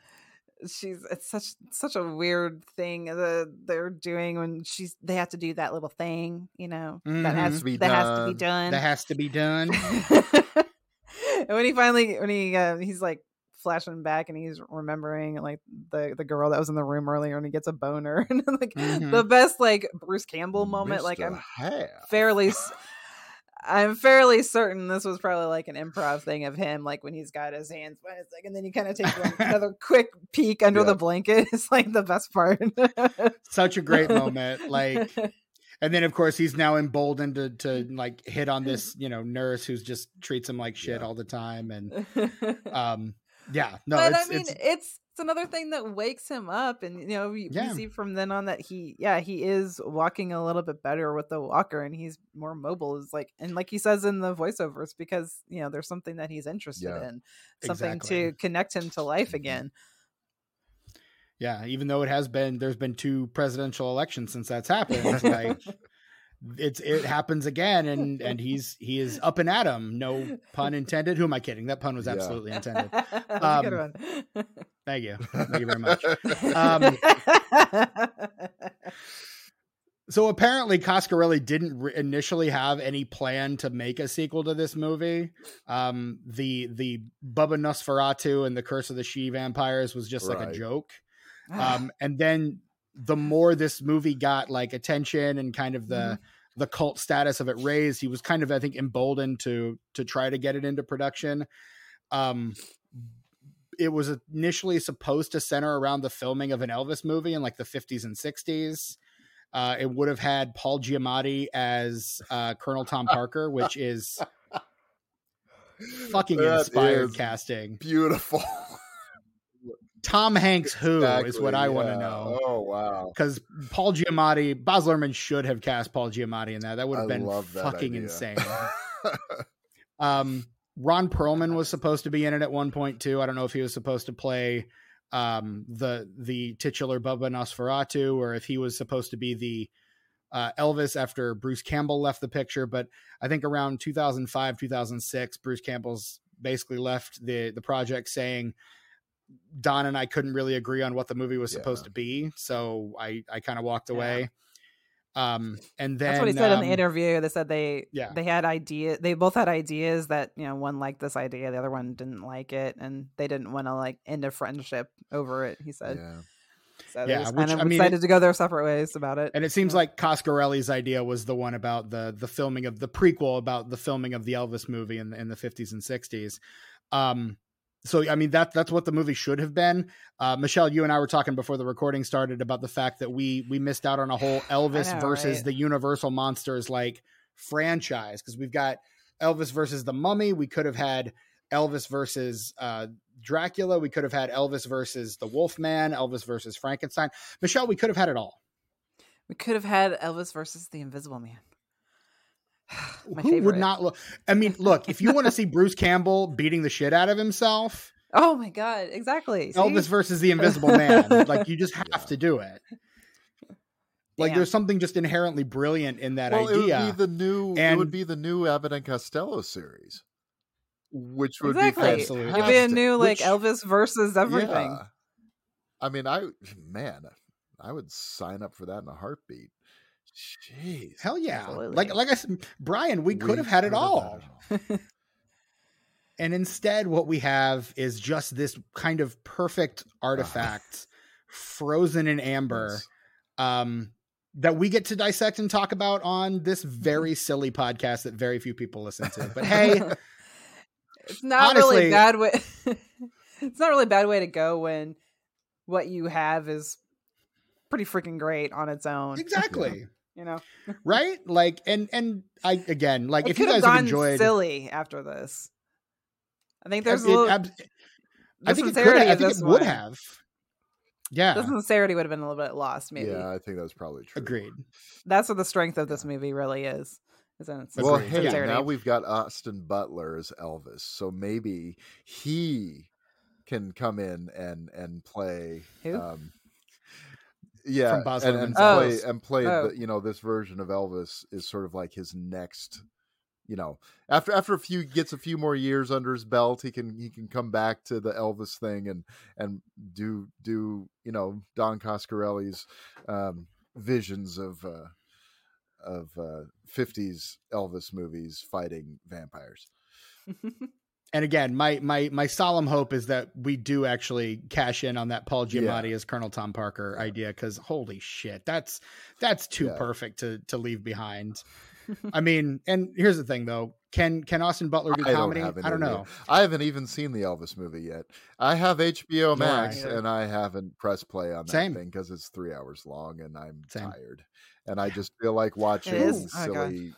she's it's such such a weird thing that they're doing when she's they have to do that little thing, you know, that Mhm. has To be that has to be done. done. that has to be done. *laughs* and when he finally when he uh, he's like flashing back and he's remembering like the the girl that was in the room earlier and he gets a boner *laughs* and like Mhm. the best like Bruce Campbell moment like I'm fairly I'm fairly certain this was probably like an improv thing of him, like when he's got his hands by his leg, and then he kind of takes one, *laughs* another quick peek under Yeah. the blanket. *laughs* It's like the best part. Such a great moment. Like And then, of course, he's now emboldened to, to like hit on this, you know, nurse who's just treats him like shit Yeah. all the time. And um, yeah, no, but it's, I mean, it's it's it's another thing that wakes him up and you know we, Yeah. we see from then on that he yeah he is walking a little bit better with the walker and he's more mobile is like and like he says in the voiceovers because you know there's something that he's interested Yeah. in something Exactly. to connect him to life again Yeah, even though it has been there's been two presidential elections since that's *laughs* happened, like it's it happens again and and he's he is up and at him No pun intended. Who am I kidding? That pun was Yeah. absolutely *laughs* intended. That's good Um, one. Thank you. Thank you very much. Um, So apparently, Coscarelli didn't re- initially have any plan to make a sequel to this movie. Um, the the Bubba Nosferatu and the Curse of the She Vampires was just like a joke. Um, and then the more this movie got like attention and kind of the the cult status of it raised, he was kind of I think emboldened to to try to get it into production. Um, it was initially supposed to center around the filming of an Elvis movie in like the 50s and 60s. Uh, it would have had Paul Giamatti as uh, Colonel Tom Parker, which is *laughs* fucking That inspired is casting. Beautiful. *laughs* Tom Hanks, who is Exactly, what I want to know. Oh wow. Because Paul Giamatti, Baz Luhrmann should have cast Paul Giamatti in that. That would have I been fucking idea. insane. *laughs* Um, Ron Perlman was supposed to be in it at one point too. I don't know if he was supposed to play um, the the titular Bubba Nosferatu or if he was supposed to be the uh, Elvis after Bruce Campbell left the picture. But I think around 2005 2006, Bruce Campbell's basically left the the project saying. Don and I couldn't really agree on what the movie was supposed to be, so I I kind of walked Yeah. away. Um, and then That's what he said in um, the interview. They said they yeah. they had idea they both had ideas that you know one liked this idea, the other one didn't like it, and they didn't want to like end a friendship over it. He said, yeah. so Yeah, just which, kind of I mean, decided it- to go their separate ways about it. And it seems Yeah. like Coscarelli's idea was the one about the the filming of the prequel about the filming of the Elvis movie in the, in the 50s and 60s. Um, so I mean that that's what the movie should have been. Uh, Michele, you and I were talking before the recording started about the fact that we we missed out on a whole *sighs* Elvis know, versus right? the Universal Monsters like franchise because we've got Elvis versus the Mummy. We could have had Elvis versus uh, Dracula. We could have had Elvis versus the Wolfman. Elvis versus Frankenstein. Michele, we could have had it all. we could have had Elvis versus the Invisible Man. My Who favorite. would not look? I mean, look, if you want to see *laughs* Bruce Campbell beating the shit out of himself, Oh my god! Exactly. See? Elvis versus the Invisible Man, *laughs* like you just have Yeah. to do it. Like Damn. there's something just inherently brilliant in that well, idea. it would be the new. it And- would be the new Abbott and Costello series, which would exactly. be Absolutely. It'd be a fantastic, new like which- Elvis versus everything. Yeah. I mean, I man, I would sign up for that in a heartbeat. Jeez. Hell yeah! Absolutely. Like like I said, Brian, we, could have had it could have all. had it all. *laughs* And instead, what we have is just this kind of perfect artifact, frozen in amber, um, that we get to dissect and talk about on this very silly podcast that very few people listen to. But hey, *laughs* it's not really bad way. *laughs* it's not really a bad way to go when what you have is pretty freaking great on its own. exactly. You know, Right? Like, and and I again, like, it if you guys have have enjoyed, silly after this. I think there's it- a little. ab- I think it could. sincerity I think it this would one- have. Yeah, The sincerity would have been a little bit lost, maybe. Yeah, I think that's probably true. agreed. That's what the strength of this movie really is. Is in Well, hey, sincerity. now we've got Austin Butler as Elvis, so maybe he can come in and and play. Who? Um, yeah, From and, and Oh. play and play Oh. the you know this version of Elvis is sort of like his next. You know, after after a few gets a few more years under his belt, he can he can come back to the Elvis thing and and do do you know Don Coscarelli's um, visions of uh, of uh, 50s Elvis movies fighting vampires. *laughs* And again, my my my solemn hope is that we do actually cash in on that Paul Giamatti as Colonel Tom Parker idea because holy shit, that's that's too Yeah. perfect to to leave behind. *laughs* I mean, and here's the thing though: can can Austin Butler do I don't comedy? I don't any know. I haven't even seen the Elvis movie yet. I have HBO Nor I. Max and I haven't pressed play on that Same. thing because it's three hours long and I'm Same. tired. And I just feel like watching is? Oh, silly.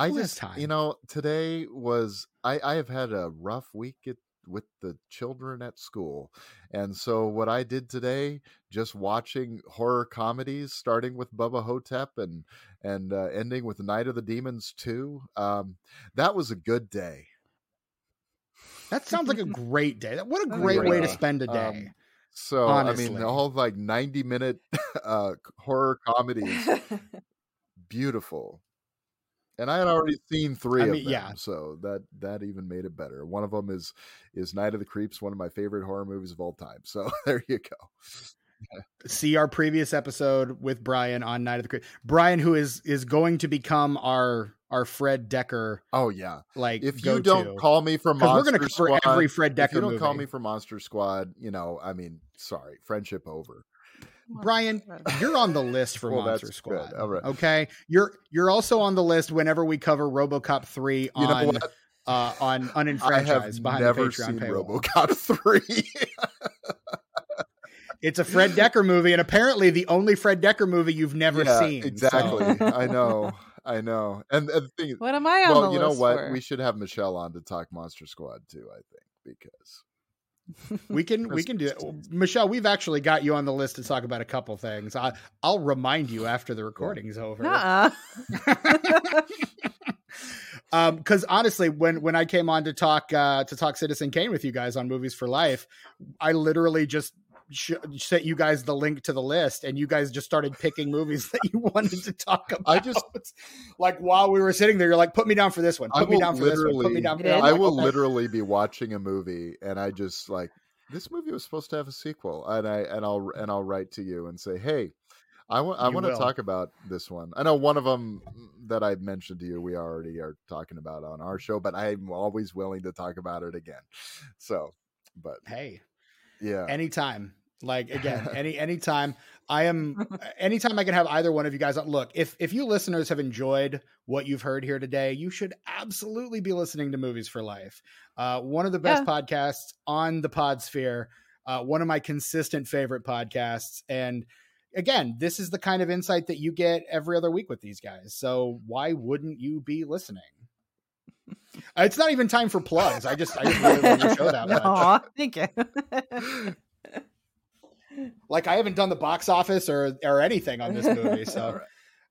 I just, time? you know, today was I. I have had a rough week at with the children at school. And so what I did today, just watching horror comedies, starting with Bubba Ho-Tep and and uh, ending with Night of the Demons 2, um, that was a good day. That sounds like a *laughs* great day. What a great great way to spend a Um, day. So I mean, all like ninety minute *laughs* uh, horror comedies, *laughs* beautiful. And I had already seen three I of them, yeah. so that that even made it better. One of them is is Night of the Creeps, one of my favorite horror movies of all time. So *laughs* there you go. see our previous episode with Brian on Night of the Creeps. Brian, who is is going to become our our Fred Dekker Oh yeah. like If you don't call me for because we're going to cover Squad, every Fred if Dekker you don't movie. call me for Monster Squad, you know, I mean, sorry, friendship over. Brian, you're on the list for Well, Monster Squad. good. All right. Okay, you're you're also on the list whenever we cover RoboCop three You know on what? uh, on I unenfranchised have behind never the Patreon seen paywall. RoboCop three. *laughs* It's a Fred Dekker movie, and apparently the only Fred Dekker movie you've never Yeah, seen. so- Exactly. I know. I know. And, and the thing is, what am I on well, the you know what? for? We should have Michele on to talk Monster Squad too. I think because We can *laughs* we can do it. Michele, we've actually got you on the list to talk about a couple things. I, I'll remind you after the recording's over. Nuh-uh. *laughs* um because honestly when when i came on to talk uh to talk citizen kane with you guys on movies for life i literally just sh- sent you guys the link to the list and you guys just started picking *laughs* movies that you wanted to talk about I just- *laughs* like while we were sitting there you're like put me down for this one I put me will down for this one put me literally- down for You that one. I Like, will okay. literally be watching a movie and I just like this movie was supposed to have a sequel and I and I'll and I'll write to you and say hey. I want. I You want to talk about this one. I know one of them that I mentioned to you. We already are talking about on our show, but I'm always willing to talk about it again. So, but hey yeah, anytime like *laughs* again any anytime i am anytime i can have either one of you guys on look if if you listeners have enjoyed what you've heard here today you should absolutely be listening to movies for life. Uh one of the best podcasts on the podsphere uh one of my consistent favorite podcasts. And again this is the kind of insight that you get every other week with these guys. So why wouldn't you be listening? *laughs* It's not even time for plugs. I just i just really love the show that *laughs* much. Aw, thank you. Like I haven't done the box office or or anything on this *laughs* movie. So,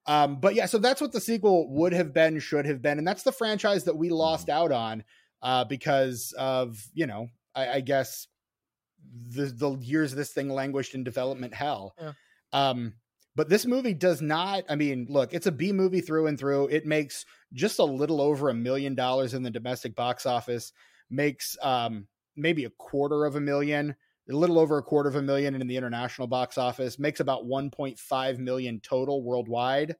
um, but yeah, so that's what the sequel would have been, should have been, and that's the franchise that we lost Mm-hmm. out on uh, because of you know, I, I guess the the years this thing languished in development hell. Yeah. Um, but this movie does not. I mean, look, it's a B movie through and through. It makes just a little over a million dollars in the domestic box office. Makes um, maybe a quarter of a million a little over a quarter of a million in the international box office makes about 1.5 million total worldwide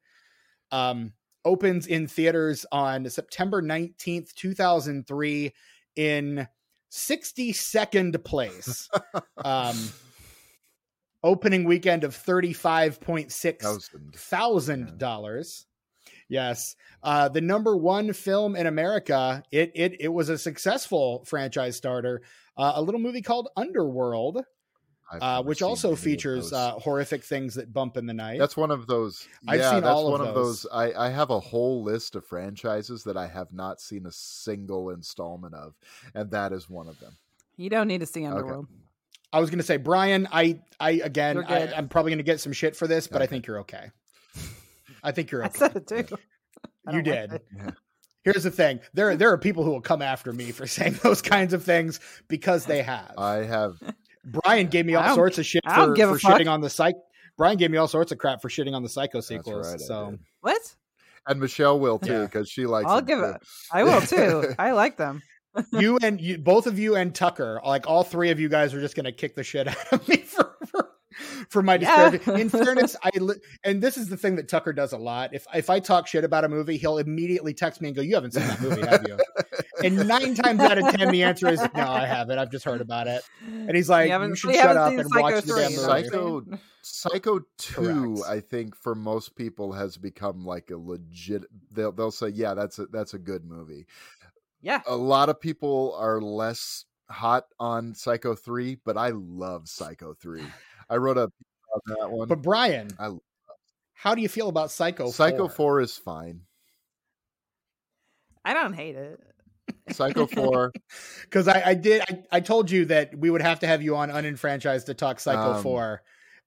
um opens in theaters on september 19th 2003 in 62nd place *laughs* um opening weekend of 35.6 thousand. thousand dollars. Yes, uh, the number one film in America. It it it was a successful franchise starter. Uh, a little movie called Underworld, uh, which also features uh, horrific things that bump in the night. That's one of those. I've yeah, seen that's all of one of those. those. I, I have a whole list of franchises that I have not seen a single installment of, and that is one of them. You don't need to see Underworld. I was going to say, Brian. I I again, I, I'm probably going to get some shit for this, but I think you're okay. I think you're *laughs* okay. I said it too. *laughs* *laughs* I You don't like did. it. Yeah. Here's the thing: there there are people who will come after me for *laughs* saying those kinds of things because they have. I have. Brian gave me all sorts of shit I don't for, give for shitting on the psych. Brian gave me all sorts of crap for shitting on the Psycho That's sequels. right. So. What? And Michele will too Yeah. because she likes. I'll them, give it. I will too. *laughs* I like them. you and you, both of you and Tucker, like all three of you guys, are just going to kick the shit out of me *laughs* for for, for my Yeah. In fairness, I li- and this is the thing that Tucker does a lot. If if I talk shit about a movie, he'll immediately text me and go, "You haven't seen that movie, have you?" *laughs* and nine times out of ten, the answer is, "No, I haven't. I've just heard about it." And he's like, haven't- "You should shut up and Psycho watch the 3, damn movie." Psycho- Psycho two, Correct. I think for most people has become like a legit. They'll they'll say, yeah, that's a that's a good movie. Yeah. A lot of people are less hot on Psycho three, but I love Psycho three. I wrote a on that one. But Brian, I- how do you feel about Psycho? Psycho 4? four is fine. I don't hate it. Psycho *laughs* Four. Because I, I did, I, I told you that we would have to have you on Unenfranchised to talk Psycho Um, 4.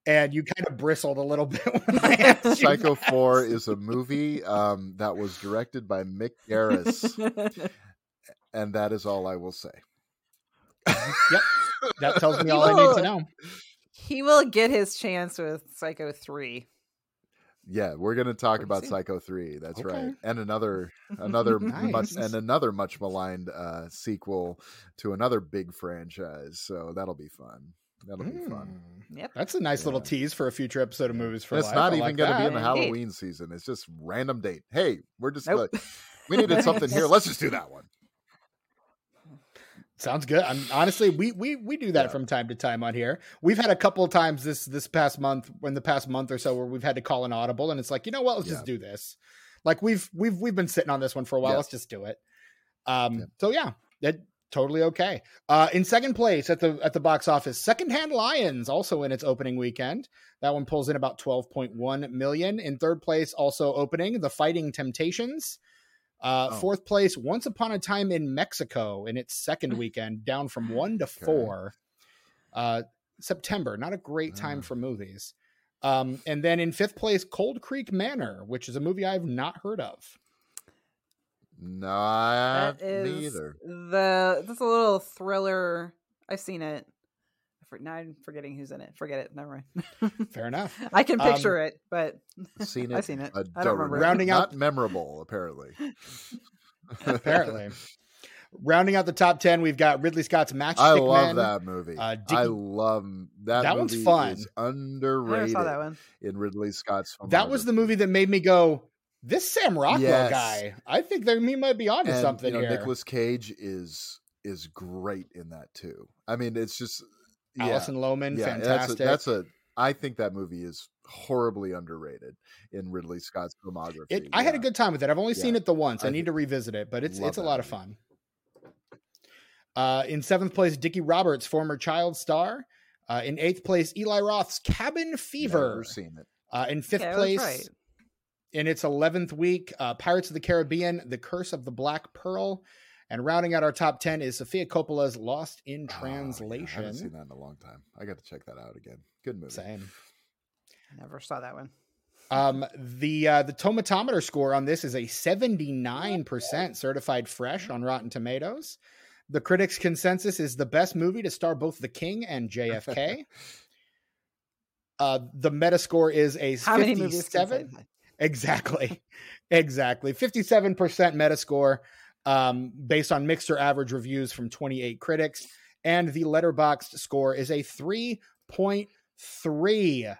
And you kind of bristled a little *laughs* bit when I *laughs* asked you Psycho that. Four is a movie um, that was directed by Mick Garris, and that is all I will say. Yep, that tells me all I need to know. He will get his chance with Psycho 3. Yeah, we're going to talk Pretty about soon. Psycho Three. That's Okay. right, and another *laughs* another much and another much maligned uh, sequel to another big franchise. So that'll be fun. That'll be fun. Mm. Yep. That's a nice little tease for a future episode of Movies for It's Life. not I even like going to be in the Indeed. Halloween season. It's just random date. Hey, we're just Nope. like, we needed *laughs* something here. Let's just do that one. Sounds good. I'm honestly, we we we do that Yeah. from time to time on here. We've had a couple of times this this past month, in the past month or so, where we've had to call an audible, and it's like, you know what? Let's just do this. Like we've we've we've been sitting on this one for a while. Yeah. Let's just do it. Um. Yeah. So yeah, that totally okay. Uh, in second place at the at the box office, Secondhand Lions, also in its opening weekend. That one pulls in about twelve point one million. In third place, also opening, The Fighting Temptations. Uh, Oh. Fourth place, Once Upon a Time in Mexico in its second weekend, down from one to Okay. four. Uh, September, not a great time Ah. for movies. Um, and then in fifth place, Cold Creek Manor, which is a movie I've not heard of. Not That is me either. the that's a little thriller. I've seen it. I for- Now I'm forgetting who's in it. Forget it. Never mind. Fair enough. *laughs* I can Um, picture it, but *laughs* Seen it. I've seen it. I adorable. don't remember. it. Rounding out- not memorable apparently. Apparently. *laughs* Rounding out the top 10, we've got Ridley Scott's Matchstick I love Men. that movie. uh, I love that. That one's movie fun. Is I underrated saw that one. in Ridley Scott's. Film That was the movie that made me go, this Sam Rockwell Yes. guy, I think that he might be onto and, something you know, here. Nicolas Cage is is great in that too. I mean, it's just yeah, Alison Lohman, yeah. fantastic. That's a, that's a. I think that movie is horribly underrated in Ridley Scott's filmography. It, I had a good time with it. I've only seen it the once. I, I need to revisit it, but it's it's a that lot of fun. Uh, in seventh place, Dickie Roberts, former child star. Uh, in eighth place, Eli Roth's Cabin Fever. Never seen it. Uh, in fifth Okay, I was place, right. in its 11th week, uh, Pirates of the Caribbean, The Curse of the Black Pearl. And rounding out our top 10 is Sofia Coppola's Lost in Oh, yeah, I haven't seen that in a long time. I got to check that out again. Good movie. Same. I never saw that one. Um, the uh, the tomatometer score on this is a 79% certified fresh on Rotten Tomatoes. The critics' consensus is the best movie to star both the King and JFK. *laughs* uh, the Metascore is a How many movies? Can say 57. that? Exactly. *laughs* Exactly. 57% Metascore um, based on mixed or average reviews from 28 critics. And the letterboxd score is a 3.3.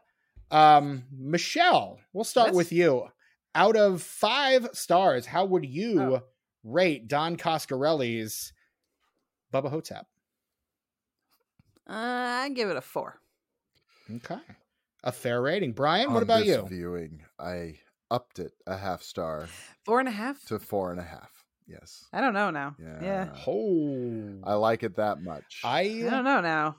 Um, Michele, we'll start Yes. with you. Out of five stars, how would you Oh. rate Don Coscarelli's Bubba Ho-Tep? Uh, I give it a four. Okay. A fair rating. Brian, what On about this you? Viewing, I upped it a half star Four and a half. to four and a half. Yes. I don't know now. Yeah. Yeah. Oh, I like it that much. I I don't know now.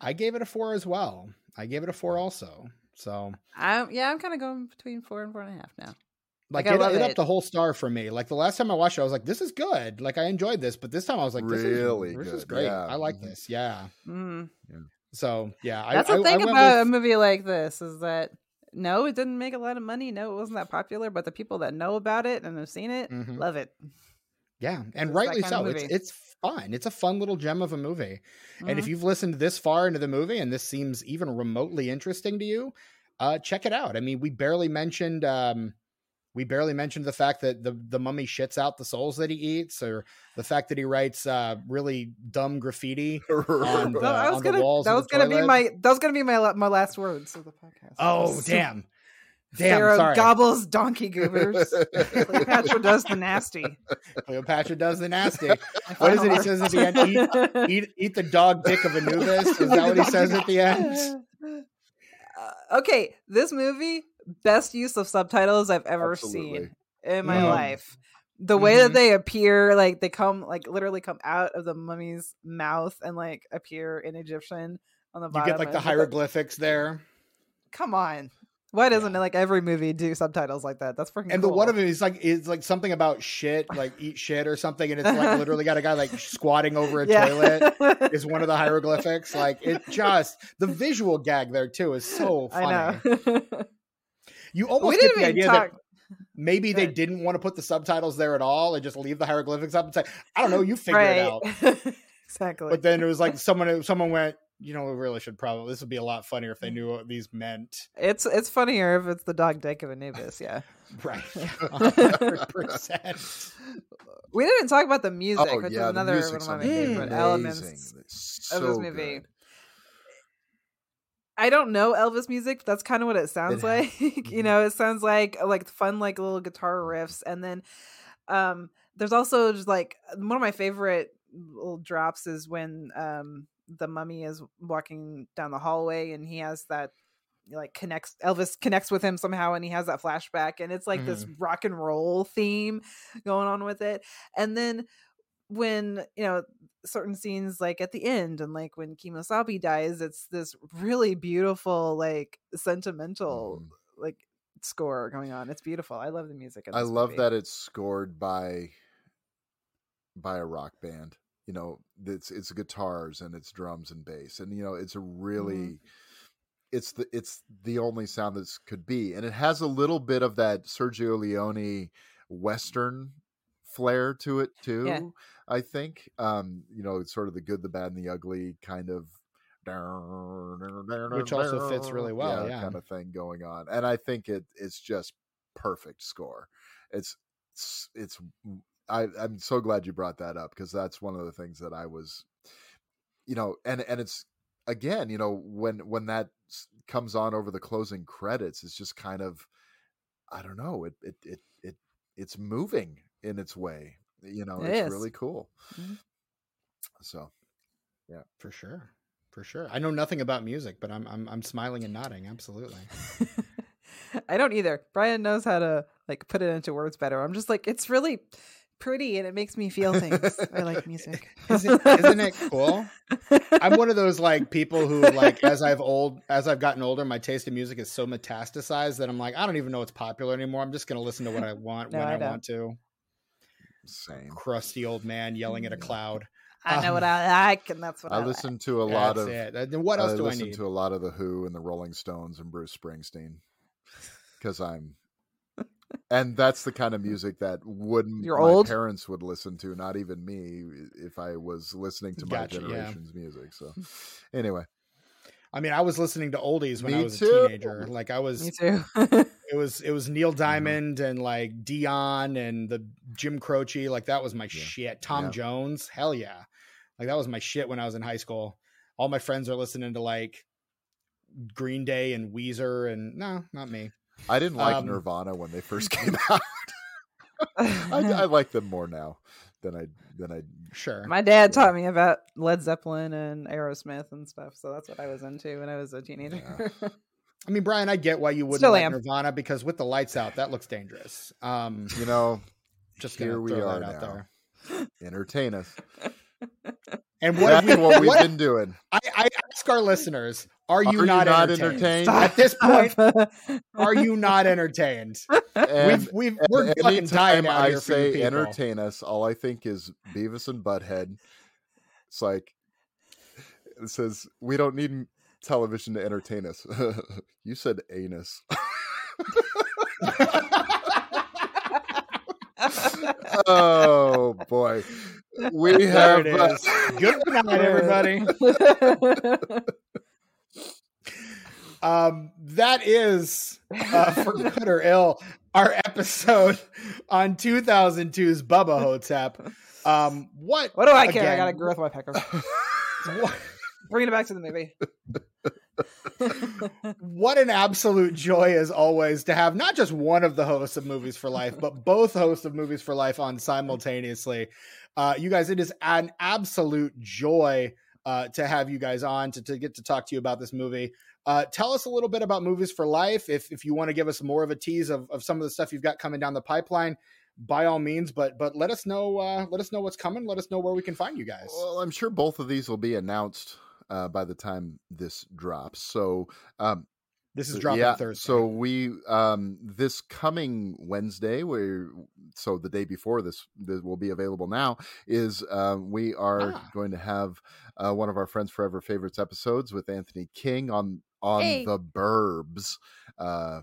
I gave it a four as well. I gave it a four also. So I'm yeah, I'm kind of going between four and four and a half now. like, Like, I it, love it it. upped the whole star for me. Like the last time I watched it, I was like, "This is good." Like I enjoyed this, but this time I was like, "This Really is this is good, great. yeah. I like Mhm. this." Yeah. Mm. So yeah, I- That's I, the I thing went about a movie like this is that no, it didn't make a lot of money. No, it wasn't that popular, but the people that know about it and have seen it Mhm. love it. yeah, and it's rightly so. It's it's fun. It's a fun little gem of a movie. And if Mhm. you've listened this far into the movie and this seems even remotely interesting to you, uh, check it out. I mean, we barely mentioned um, we barely mentioned the fact that the the mummy shits out the souls that he eats, or the fact that he writes uh, really dumb graffiti. *laughs* on No, the- I was on gonna. walls that was gonna be my. That was gonna be my my last words of the podcast. Oh damn, damn! Pharaoh sorry, gobbles donkey goobers. *laughs* Cleopatra does the nasty. Cleopatra does the nasty. *laughs* What is it he says at the end? Eat, eat, eat the dog dick of Anubis. Is that what he says at the end? Uh, okay, this movie best use of subtitles I've ever Absolutely. seen in my life. The way Mhm. that they appear, like they come, like literally come out of the mummy's mouth and like appear in Egyptian on the bottom. You get like the hieroglyphics there. Come on, Why doesn't Yeah. like every movie do subtitles like that? That's freaking. And the one of them is like it's like something about shit, like eat shit or something, and it's like *laughs* literally got a guy like squatting over a toilet *laughs* is one of the hieroglyphics. Like it just the visual gag there too is so funny. *laughs* I know. You we almost get didn't the idea talk. that maybe they didn't want to put the subtitles there at all and just leave the hieroglyphics up and say, I don't know, you figure it out. *laughs* exactly. But then it was like someone uh, someone went, you know, we really should probably this would be a lot funnier if they mm. knew what these meant. it's it's funnier if it's the dog dick of Anubis. Yeah. *laughs* Right. *laughs* percent. We didn't talk about the music, oh which yeah, is another the one of my amazing. favorite elements It's of this movie. good. I don't know Elvis music. But that's kind of what it sounds like. *laughs* you Mhm. know, it sounds like like fun, like little guitar riffs, and then um, there's also just like one of my favorite little drops is when um the mummy is walking down the hallway and he has that like connects Elvis connects with him somehow and he has that flashback and it's like this rock and roll theme going on with it and then when you know certain scenes like at the end and like when Kemosabe dies it's this really beautiful like sentimental Mhm. like score going on it's beautiful i love the music I love movie. that it's scored by by a rock band. You know, it's it's guitars and it's drums and bass, and you know, it's a really Mm-hmm. it's the it's the only sound this could be, and it has a little bit of that Sergio Leone western flair to it too. I think, um, you know, it's sort of the good, the bad, and the ugly kind of. Which also fits really *laughs* well, yeah. kind of thing going on, and I think it it's just perfect score. It's it's, it's I, I'm so glad you brought that up because that's one of the things that I was, you know, and and it's again, you know, when when that comes on over the closing credits, it's just kind of, I don't know, it it it it it's moving in its way, you know, It it's is. really cool. Mhm. So yeah, For sure. For sure. I know nothing about music, but I'm I'm I'm smiling and nodding. Absolutely. *laughs* I don't either. Brian knows how to like put it into words better. I'm just like it's really pretty and it makes me feel things. I like music. *laughs* Isn't, isn't it cool? I'm one of those like people who like as I've old as I've gotten older, my taste in music is so metastasized that I'm like, I don't even know what's popular anymore. I'm just gonna listen to what I want *laughs* No, when I I, want to. Same. Crusty old man yelling at a cloud. I know what Um, I like, and that's what I, I like. listen to a lot That's of it. Then what else I do I listen need? to a lot of the Who and the Rolling Stones and Bruce Springsteen *laughs* because I'm, and that's the kind of music that wouldn't You're my old? parents would listen to, not even me, if I was listening to my Gotcha, yeah. generation's music. So, anyway, I mean, I was listening to oldies when I was too. a teenager. Like I was Me too. *laughs* it was it was Neil Diamond and like Dion and the Jim Croce. Like that was my shit. Tom Yeah. Jones, hell yeah, like that was my shit when I was in high school. All my friends are listening to like Green Day and Weezer, and no, not me. I didn't like Um, Nirvana when they first *laughs* came out. I, I like them more now than I than I. Sure, My dad taught me about Led Zeppelin and Aerosmith and stuff, so that's what I was into when I was a teenager. I mean, Brian, I get why you wouldn't Still like am. Nirvana because with the lights out, that looks dangerous. Um, You know, just Here we are out now. there. entertain us. And what That's have we, what we've what- been doing. I, I ask our listeners: Are you Are you not, not entertained? entertained? At this point, *laughs* are you not entertained? And we've we've we're And fucking tired anytime I here for you say entertain us, all I think is Beavis and Butthead. It's like it says we don't need m- television to entertain us. *laughs* you said anus. *laughs* oh boy, we There have. uh. Good night, everybody. *laughs* Um, that is uh, for good or ill our episode on 2002's Bubba Ho-Tep. Um, what? what do I care? I got a growth woodpecker. What, Bring it back to the movie. *laughs* *laughs* what an absolute joy as always to have not just one of the hosts of Movies for Life, but both hosts of Movies for Life on simultaneously. Uh, you guys, it is an absolute joy uh, to have you guys on to, to get to talk to you about this movie. Uh, tell us a little bit about Movies for Life. If if you want to give us more of a tease of, of some of the stuff you've got coming down the pipeline, by all means. But but let us know uh, let us know what's coming. Let us know where we can find you guys. Well, I'm sure both of these will be announced uh, by the time this drops. So, um, This is dropping yeah, Thursday. So we um this coming Wednesday, where so the day before this, this will be available now, is uh, we are Ah. going to have uh, one of our friends forever favorites episodes with Anthony King on on Hey. the Burbs uh,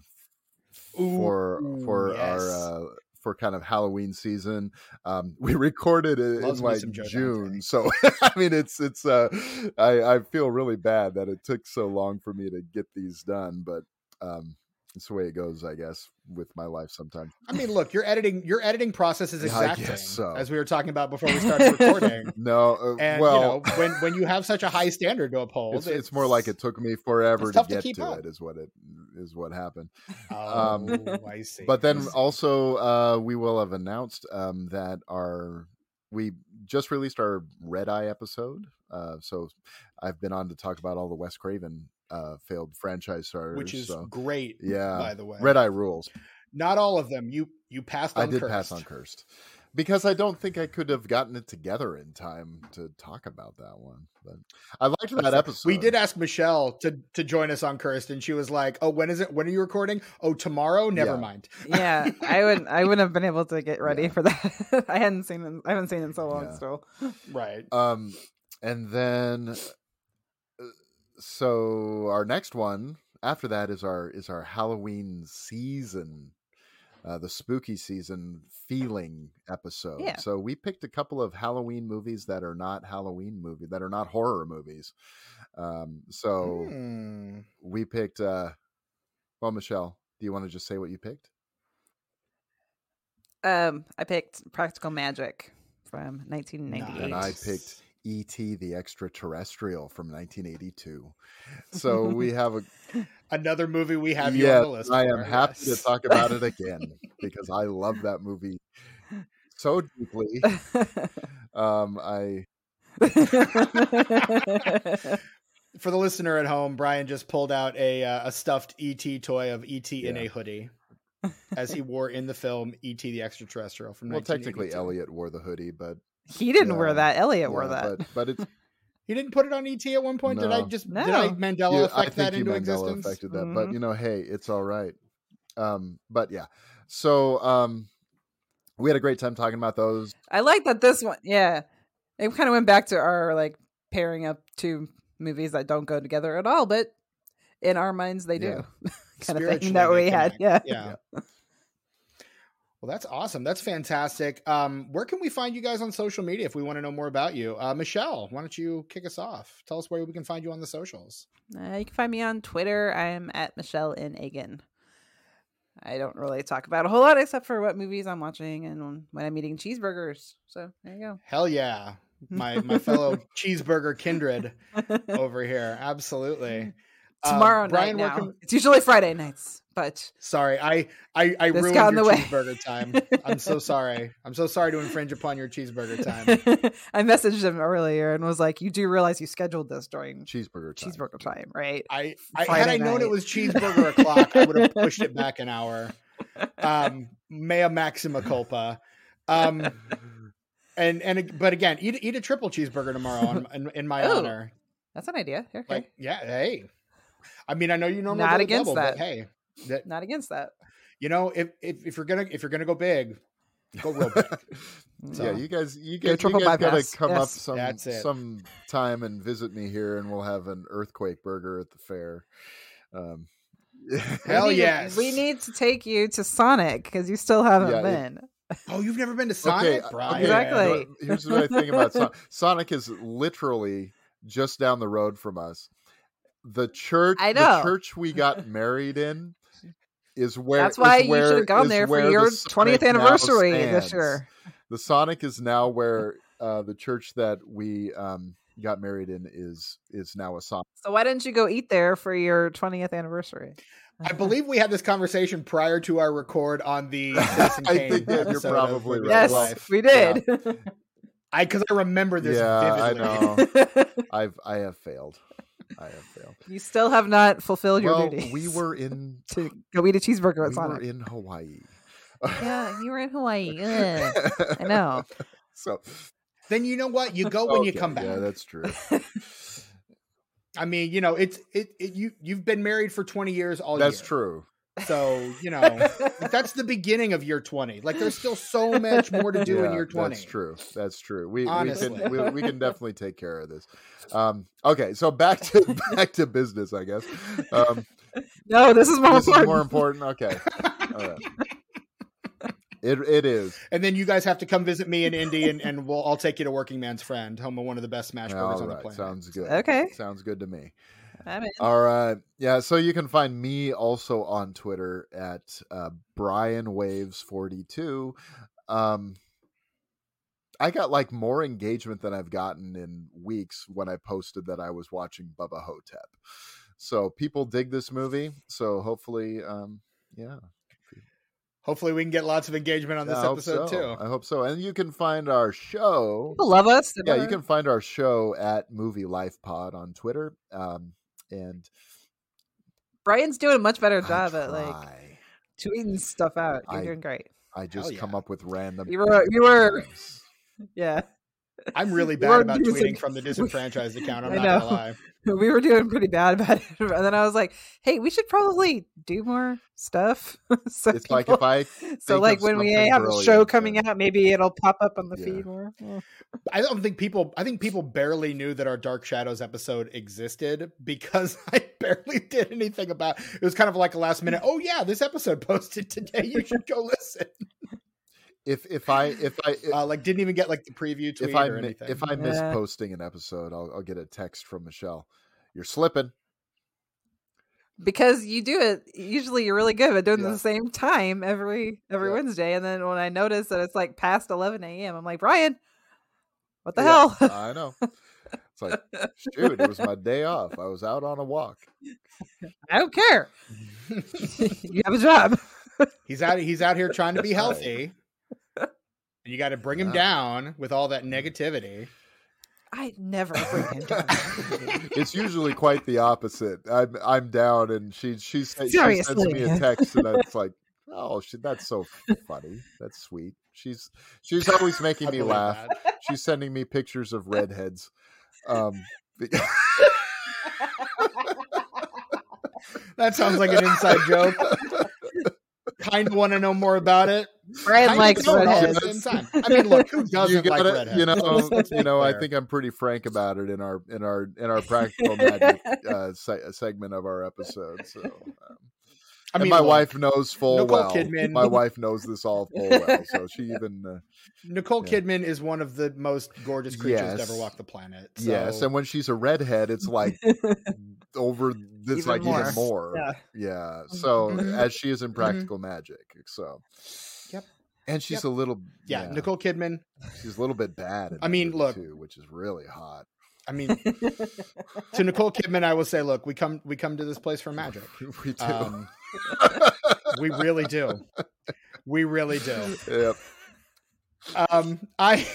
Ooh, for for yes. our uh, for kind of Halloween season. Um, *laughs* we recorded it Loves in like June, so *laughs* I mean it's it's uh, I I feel really bad that it took so long for me to get these done, but um, it's the way it goes, I guess, with my life sometimes. I mean, look, your editing your editing process is *laughs* Yeah, exacting, guess so. as we were talking about before we started *laughs* recording. No, uh, And well, you know, *laughs* when when you have such a high standard to uphold, it's, it's more like it took me forever to tough to get to, it. Is what it is what happened. Oh, um, I see. But then also, uh, we will have announced um, that our we just released our Red Eye episode. Uh, so I've been on to talk about all the Wes Craven uh, failed franchise stars, which is so. great. yeah, by the way, Red Eye rules. Not all of them. You you passed. on I did Cursed. pass on Cursed because I don't think I could have gotten it together in time to talk about that one. But I liked that episode. We did ask Michele to to join us on Cursed, and she was like, "Oh, when is it? When are you recording? Oh, tomorrow. Never Yeah. mind." *laughs* yeah, I wouldn't. I wouldn't have been able to get ready Yeah. for that. *laughs* I hadn't seen it. I haven't seen it in so long. Yeah. Still, Right. Um, and then so our next one after that is our is our Halloween season, uh, the spooky season feeling episode. Yeah. So we picked a couple of Halloween movies that are not Halloween movie that are not horror movies. Um, so Hmm. we picked. uh Well, Michele, do you want to just say what you picked? um, I picked Practical Magic from 1998. And I picked E.T. the Extraterrestrial from 1982. So we *laughs* have a Another movie we have you on the list. I am happy yes. to talk about it again because I love that movie so deeply. *laughs* Um, I *laughs* For the listener at home, Brian just pulled out a uh, a stuffed ET toy of ET in a hoodie, as he wore in the film ET the Extraterrestrial from. well, technically Elliot wore the hoodie, but he didn't wear that. Elliot wore that. But, but it's *laughs* He didn't put it on ET at one point. Did I No. just did No. I Mandela you- effect I think that you into Mandela existence? affected that. But Mhm. you know, hey, it's all right. Um, but yeah, so um, we had a great time talking about those. I like that this one. Yeah, it kind of went back to our like pairing up two movies that don't go together at all, but in our minds they do. *laughs* Kind of thing that they we had. connect. Yeah. yeah. Well, that's awesome. That's fantastic. Um, where can we find you guys on social media if we want to know more about you? Uh, Michele, why don't you kick us off? Tell us where we can find you on the socials. Uh, you can find me on Twitter. I'm at Michelle in Eggen. I don't really talk about a whole lot except for what movies I'm watching and when I'm eating cheeseburgers. So there you go. Hell yeah. My my *laughs* fellow cheeseburger kindred over here. Absolutely. *laughs* Uh, Tomorrow Brian, night now. can- It's usually Friday nights, but Sorry, I I, I ruined your the way. cheeseburger time. I'm so *laughs* sorry. I'm so sorry to infringe upon your cheeseburger time. *laughs* I messaged him earlier and was like, "You do realize you scheduled this during Cheeseburger time. cheeseburger time, right?" I, I had I known it was cheeseburger o'clock, I would have pushed it back an hour. Um, *laughs* mea maxima culpa. Um, and and but again, eat eat a triple cheeseburger tomorrow on, in, in my Oh, honor. That's an idea. Okay. Like, yeah, hey. I mean, I know you normally Not against double, that. hey, that Not against that. you know, if, if if you're gonna if you're gonna go big, go real big. *laughs* So- yeah, you guys, you Go guys, you guys gotta bypass. come up Yes. some some time and visit me here, and we'll have an earthquake burger at the fair. Um, *laughs* Hell we need, yes. We need to take you to Sonic because you still haven't Yeah, it- been. Oh, you've never been to Sonic, okay, Brian? Exactly. you know what- Here's what I think about Sonic. *laughs* Sonic is literally just down the road from us. The church, I know. the know. church we got married in, is where. That's why is you where- should have gone there for where the your 20th anniversary this year. The Sonic is now where uh, the church that we um, got married in is is now a Sonic. So why didn't you go eat there for your 20th anniversary? I believe we had this conversation prior to our record on the *laughs* Citizen I Kane think that you're probably right. yes, Life. we did. I because I remember this Yeah, I know. *laughs* I've I have failed. I have failed. you still have not fulfilled your duty. we *laughs* were in to go eat a cheeseburger we at were in Hawaii. Yeah, you were in Hawaii. *laughs* Ugh. I know. *laughs* So Then you know what? You go when you come back. Yeah, that's true. I mean, you know, it's it, it you you've been married for 20 years all That's year. true. So, you know, *laughs* that's the beginning of year 20. Like there's still so much more to do in Yeah, year 20. That's true. That's true. We we can we, we can *laughs* definitely take care of this. Um, okay, so back to *laughs* back to business, I guess. Um, no, this is more this important. is more important. Okay, all right. It it is. And then you guys have to come visit me in Indy and, and we'll I'll take you to Working Man's Friend, home of one of the best smash burgers All on the planet. sounds good. Okay. sounds good to me. I'm in. All right. Yeah. So you can find me also on Twitter at uh, Brian Waves 42. Um, I got like more engagement than I've gotten in weeks when I posted that I was watching Bubba Ho-Tep. So people dig this movie. So hopefully, um, yeah. Hopefully we can get lots of engagement on this I episode so. too. I hope so. And you can find our show. People love us. Yeah, you can find our show at Movie Life Pod on Twitter. Um, and Brian's doing a much better job at like tweeting stuff out. You're I- doing great. I just yeah. come up with random. You were you were *laughs* yeah. I'm really bad are about tweeting from the *laughs* disenfranchised account. I'm I not know. gonna lie. We were doing pretty bad about it. *laughs* And then I was like, hey, we should probably do more stuff. *laughs* so It's like people- if I so like when we have a show coming then- out, maybe it'll pop up on the Yeah. feed more. Yeah. I don't think people I think people barely knew that our Dark Shadows episode existed because I barely did anything about it was kind of like a last minute, oh yeah, this episode posted today. You should go listen. If if I if I Uh, like didn't even get like the preview tweet if I or anything. if I miss Yeah. posting an episode, I'll I'll get a text from Michele. You're slipping. Because you do it usually you're really good at doing Yeah. the same time every every Yeah. Wednesday. And then when I notice that it's like past eleven AM, I'm like, Brian, what the Yeah, hell? I know. It's like shoot, it was my day off. I was out on a walk. *laughs* I don't care. *laughs* *laughs* you have a job. he's out he's out here trying to be healthy. And you got to bring him Yeah. down with all that negativity. I never bring him down. It's usually quite the opposite. I'm I'm down, and she she, she sends me a text, and it's like, oh, she, that's so funny. That's sweet. She's she's always *laughs* making me laugh. that. She's sending me pictures of redheads. Um, be- *laughs* That sounds like an inside joke. *laughs* kind of want to know more about it. Brian likes don't all at redheads. the same time. I mean, look, who doesn't you like gotta- redheads? You know, you know. I think I'm pretty frank about it in our in our in our practical magic uh, se- segment of our episode. So, um, I and mean, my look, wife knows full Nicole well. Kidman- My wife knows this all full well. So she even uh, Nicole Yeah. Kidman is one of the most gorgeous creatures to ever walk the planet. yes, and when she's a redhead, it's like *laughs* over. It's Even like more. even more. Yeah. Yeah. So Mhm. as she is in Practical Magic. So. Yep. And she's Yep. a little. yeah, Nicole Kidman. She's a little bit bad. I mean, look. too, which is really hot. I mean, *laughs* to Nicole Kidman, I will say, look, we come we come to this place for magic. *laughs* we do. Um, we really do. *laughs* We really do. yep. Um, I.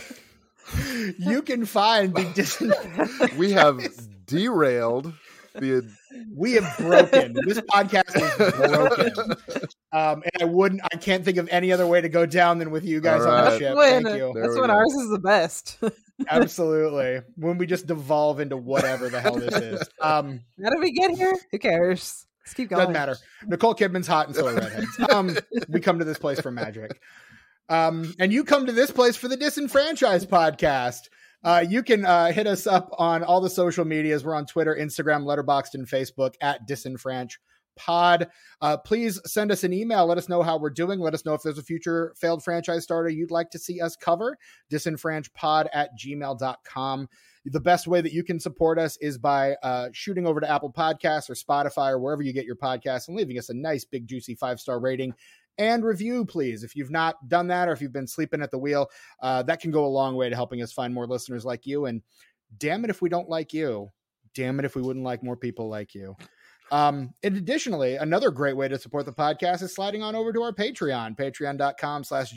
You can find the dis- We have derailed the. we have broken this *laughs* podcast is broken. Um, and I wouldn't. I can't think of any other way to go down than with you guys All on the ship. When- Thank you. That's when go. ours is the best. *laughs* Absolutely. When we just devolve into whatever the hell this is. Um, How did we get here? Who cares? Let's keep going. doesn't matter. Nicole Kidman's hot and so are redheads. *laughs* Um, we come to this place for magic. Um, and you come to this place for the Disenfranchised podcast. Uh, you can uh, hit us up on all the social medias. We're on Twitter, Instagram, Letterboxd, and Facebook at Disenfranch Pod. Uh, please send us an email. Let us know how we're doing. Let us know if there's a future failed franchise starter you'd like to see us cover. Disenfranchpod at gmail.com. The best way that you can support us is by uh, shooting over to Apple Podcasts or Spotify or wherever you get your podcasts and leaving us a nice, big, juicy five star rating and review, please. If you've not done that or if you've been sleeping at the wheel, uh, that can go a long way to helping us find more listeners like you. And damn it if we don't like you. Damn it if we wouldn't like more people like you. Um, and additionally, another great way to support the podcast is sliding on over to our Patreon, patreon.com slash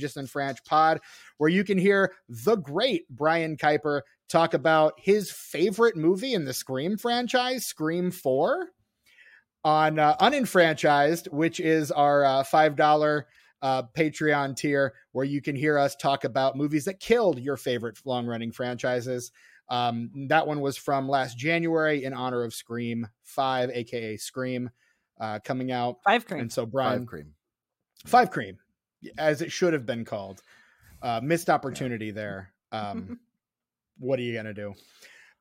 pod, where you can hear the great Brian Keiper talk about his favorite movie in the Scream franchise, Scream 4 on uh, unenfranchised, which is our uh, five dollar uh, Patreon tier, where you can hear us talk about movies that killed your favorite long running franchises. Um, that one was from last January in honor of Scream 5, aka Scream, uh, coming out. Five cream. And so, Brian, Five cream. Five Cream, as it should have been called. Uh, missed opportunity there. Um, *laughs* what are you gonna do?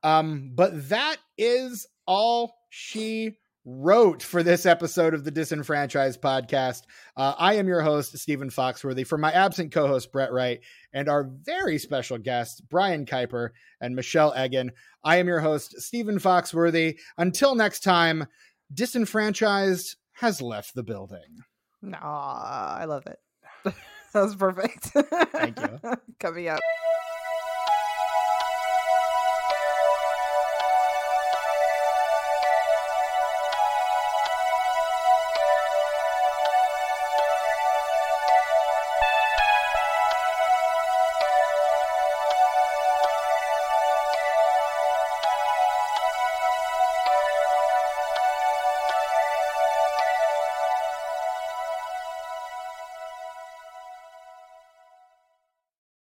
Um, but that is all she wrote for this episode of the Disenfranchised podcast. Uh, I am your host, Stephen Foxworthy, for my absent co host, Brett Wright, and our very special guests, Brian Keiper and Michele Eggen. I am your host, Stephen Foxworthy. Until next time, Disenfranchised has left the building. Aw, I love it. *laughs* that was perfect. Thank you. *laughs* Coming up.